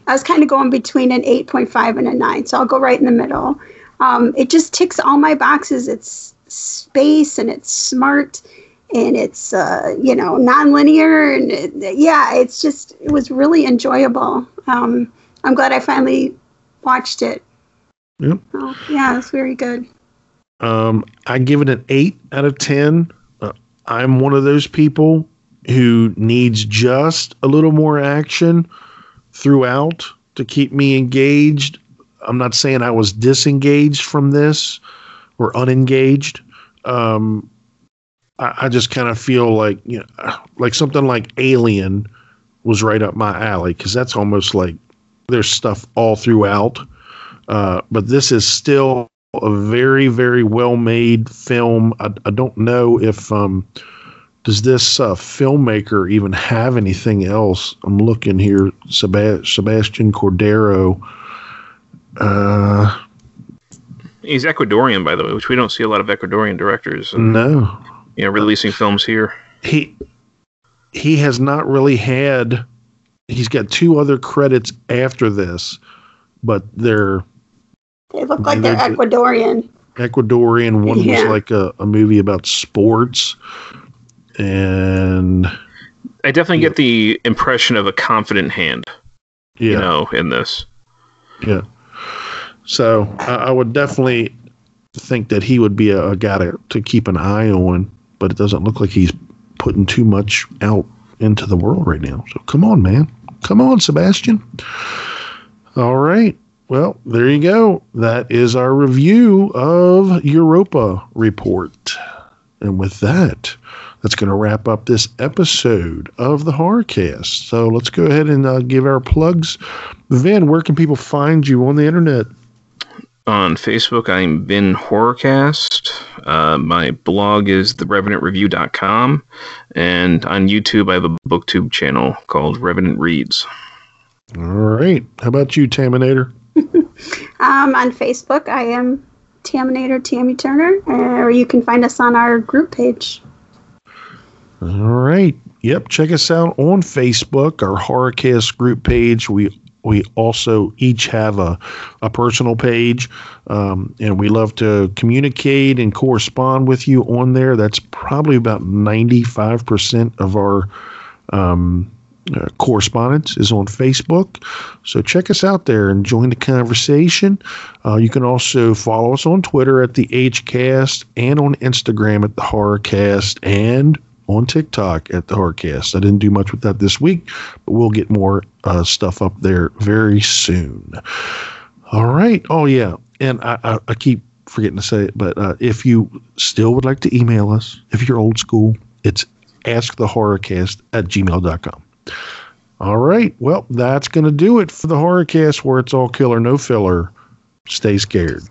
I was kind of going between an eight point five and a nine, so I'll go right in the middle. Um, it just ticks all my boxes. It's space and it's smart and it's uh, you know nonlinear and it, yeah, it's just it was really enjoyable. Um, I'm glad I finally watched it. Yep. Oh, yeah, it's very good. Um, I give it an eight out of ten. Uh, I'm one of those people who needs just a little more action throughout to keep me engaged. I'm not saying I was disengaged from this or unengaged. Um, I, I just kind of feel like you know, like something like Alien was right up my alley because that's almost like there's stuff all throughout. Uh, but this is still a very very well made film. I, I don't know if um, does this uh, filmmaker even have anything else? I'm looking here, Seb- Sebastian Cordero. Uh, He's Ecuadorian, by the way, which we don't see a lot of Ecuadorian directors. uh, no, You know, releasing films here. he he has not really had. He's got two other credits after this, but they're They look like they're They're- Ecuadorian. Ecuadorian. One Yeah. was like a, a movie about sports, and I definitely get the impression of a confident hand, yeah, you know, in this. yeah. So I, I would definitely think that he would be a, a guy to, to keep an eye on, but it doesn't look like he's putting too much out into the world right now. So come on, man, come on, Sebastian. All right. Well, there you go. That is our review of Europa Report. And with that, that's going to wrap up this episode of the Horrorcast. So let's go ahead and uh, give our plugs. Vin, where can people find you on the internet? On Facebook, I'm Vin Horrorcast. Uh, my blog is therevenantreview.com. And on YouTube, I have a booktube channel called Revenant Reads. All right. How about you, Taminator? <laughs> Um, on Facebook, I am Taminator Tammy Turner, uh, or you can find us on our group page. All right. Yep. Check us out on Facebook, our Horrorcast group page. We we also each have a, a personal page, um, and we love to communicate and correspond with you on there. That's probably about ninety five percent of our um, uh, correspondence is on Facebook. So check us out there and join the conversation. Uh, you can also follow us on Twitter at the HCast and on Instagram at the Horrorcast and on TikTok at the Horrorcast. I didn't do much with that this week, but we'll get more uh, stuff up there very soon. All right. Oh, yeah. And I, I, I keep forgetting to say it, but uh, if you still would like to email us, if you're old school, it's askthehorrorcast at gmail.com. All right. Well, that's going to do it for the Horrorcast where it's all killer, no filler. Stay scared.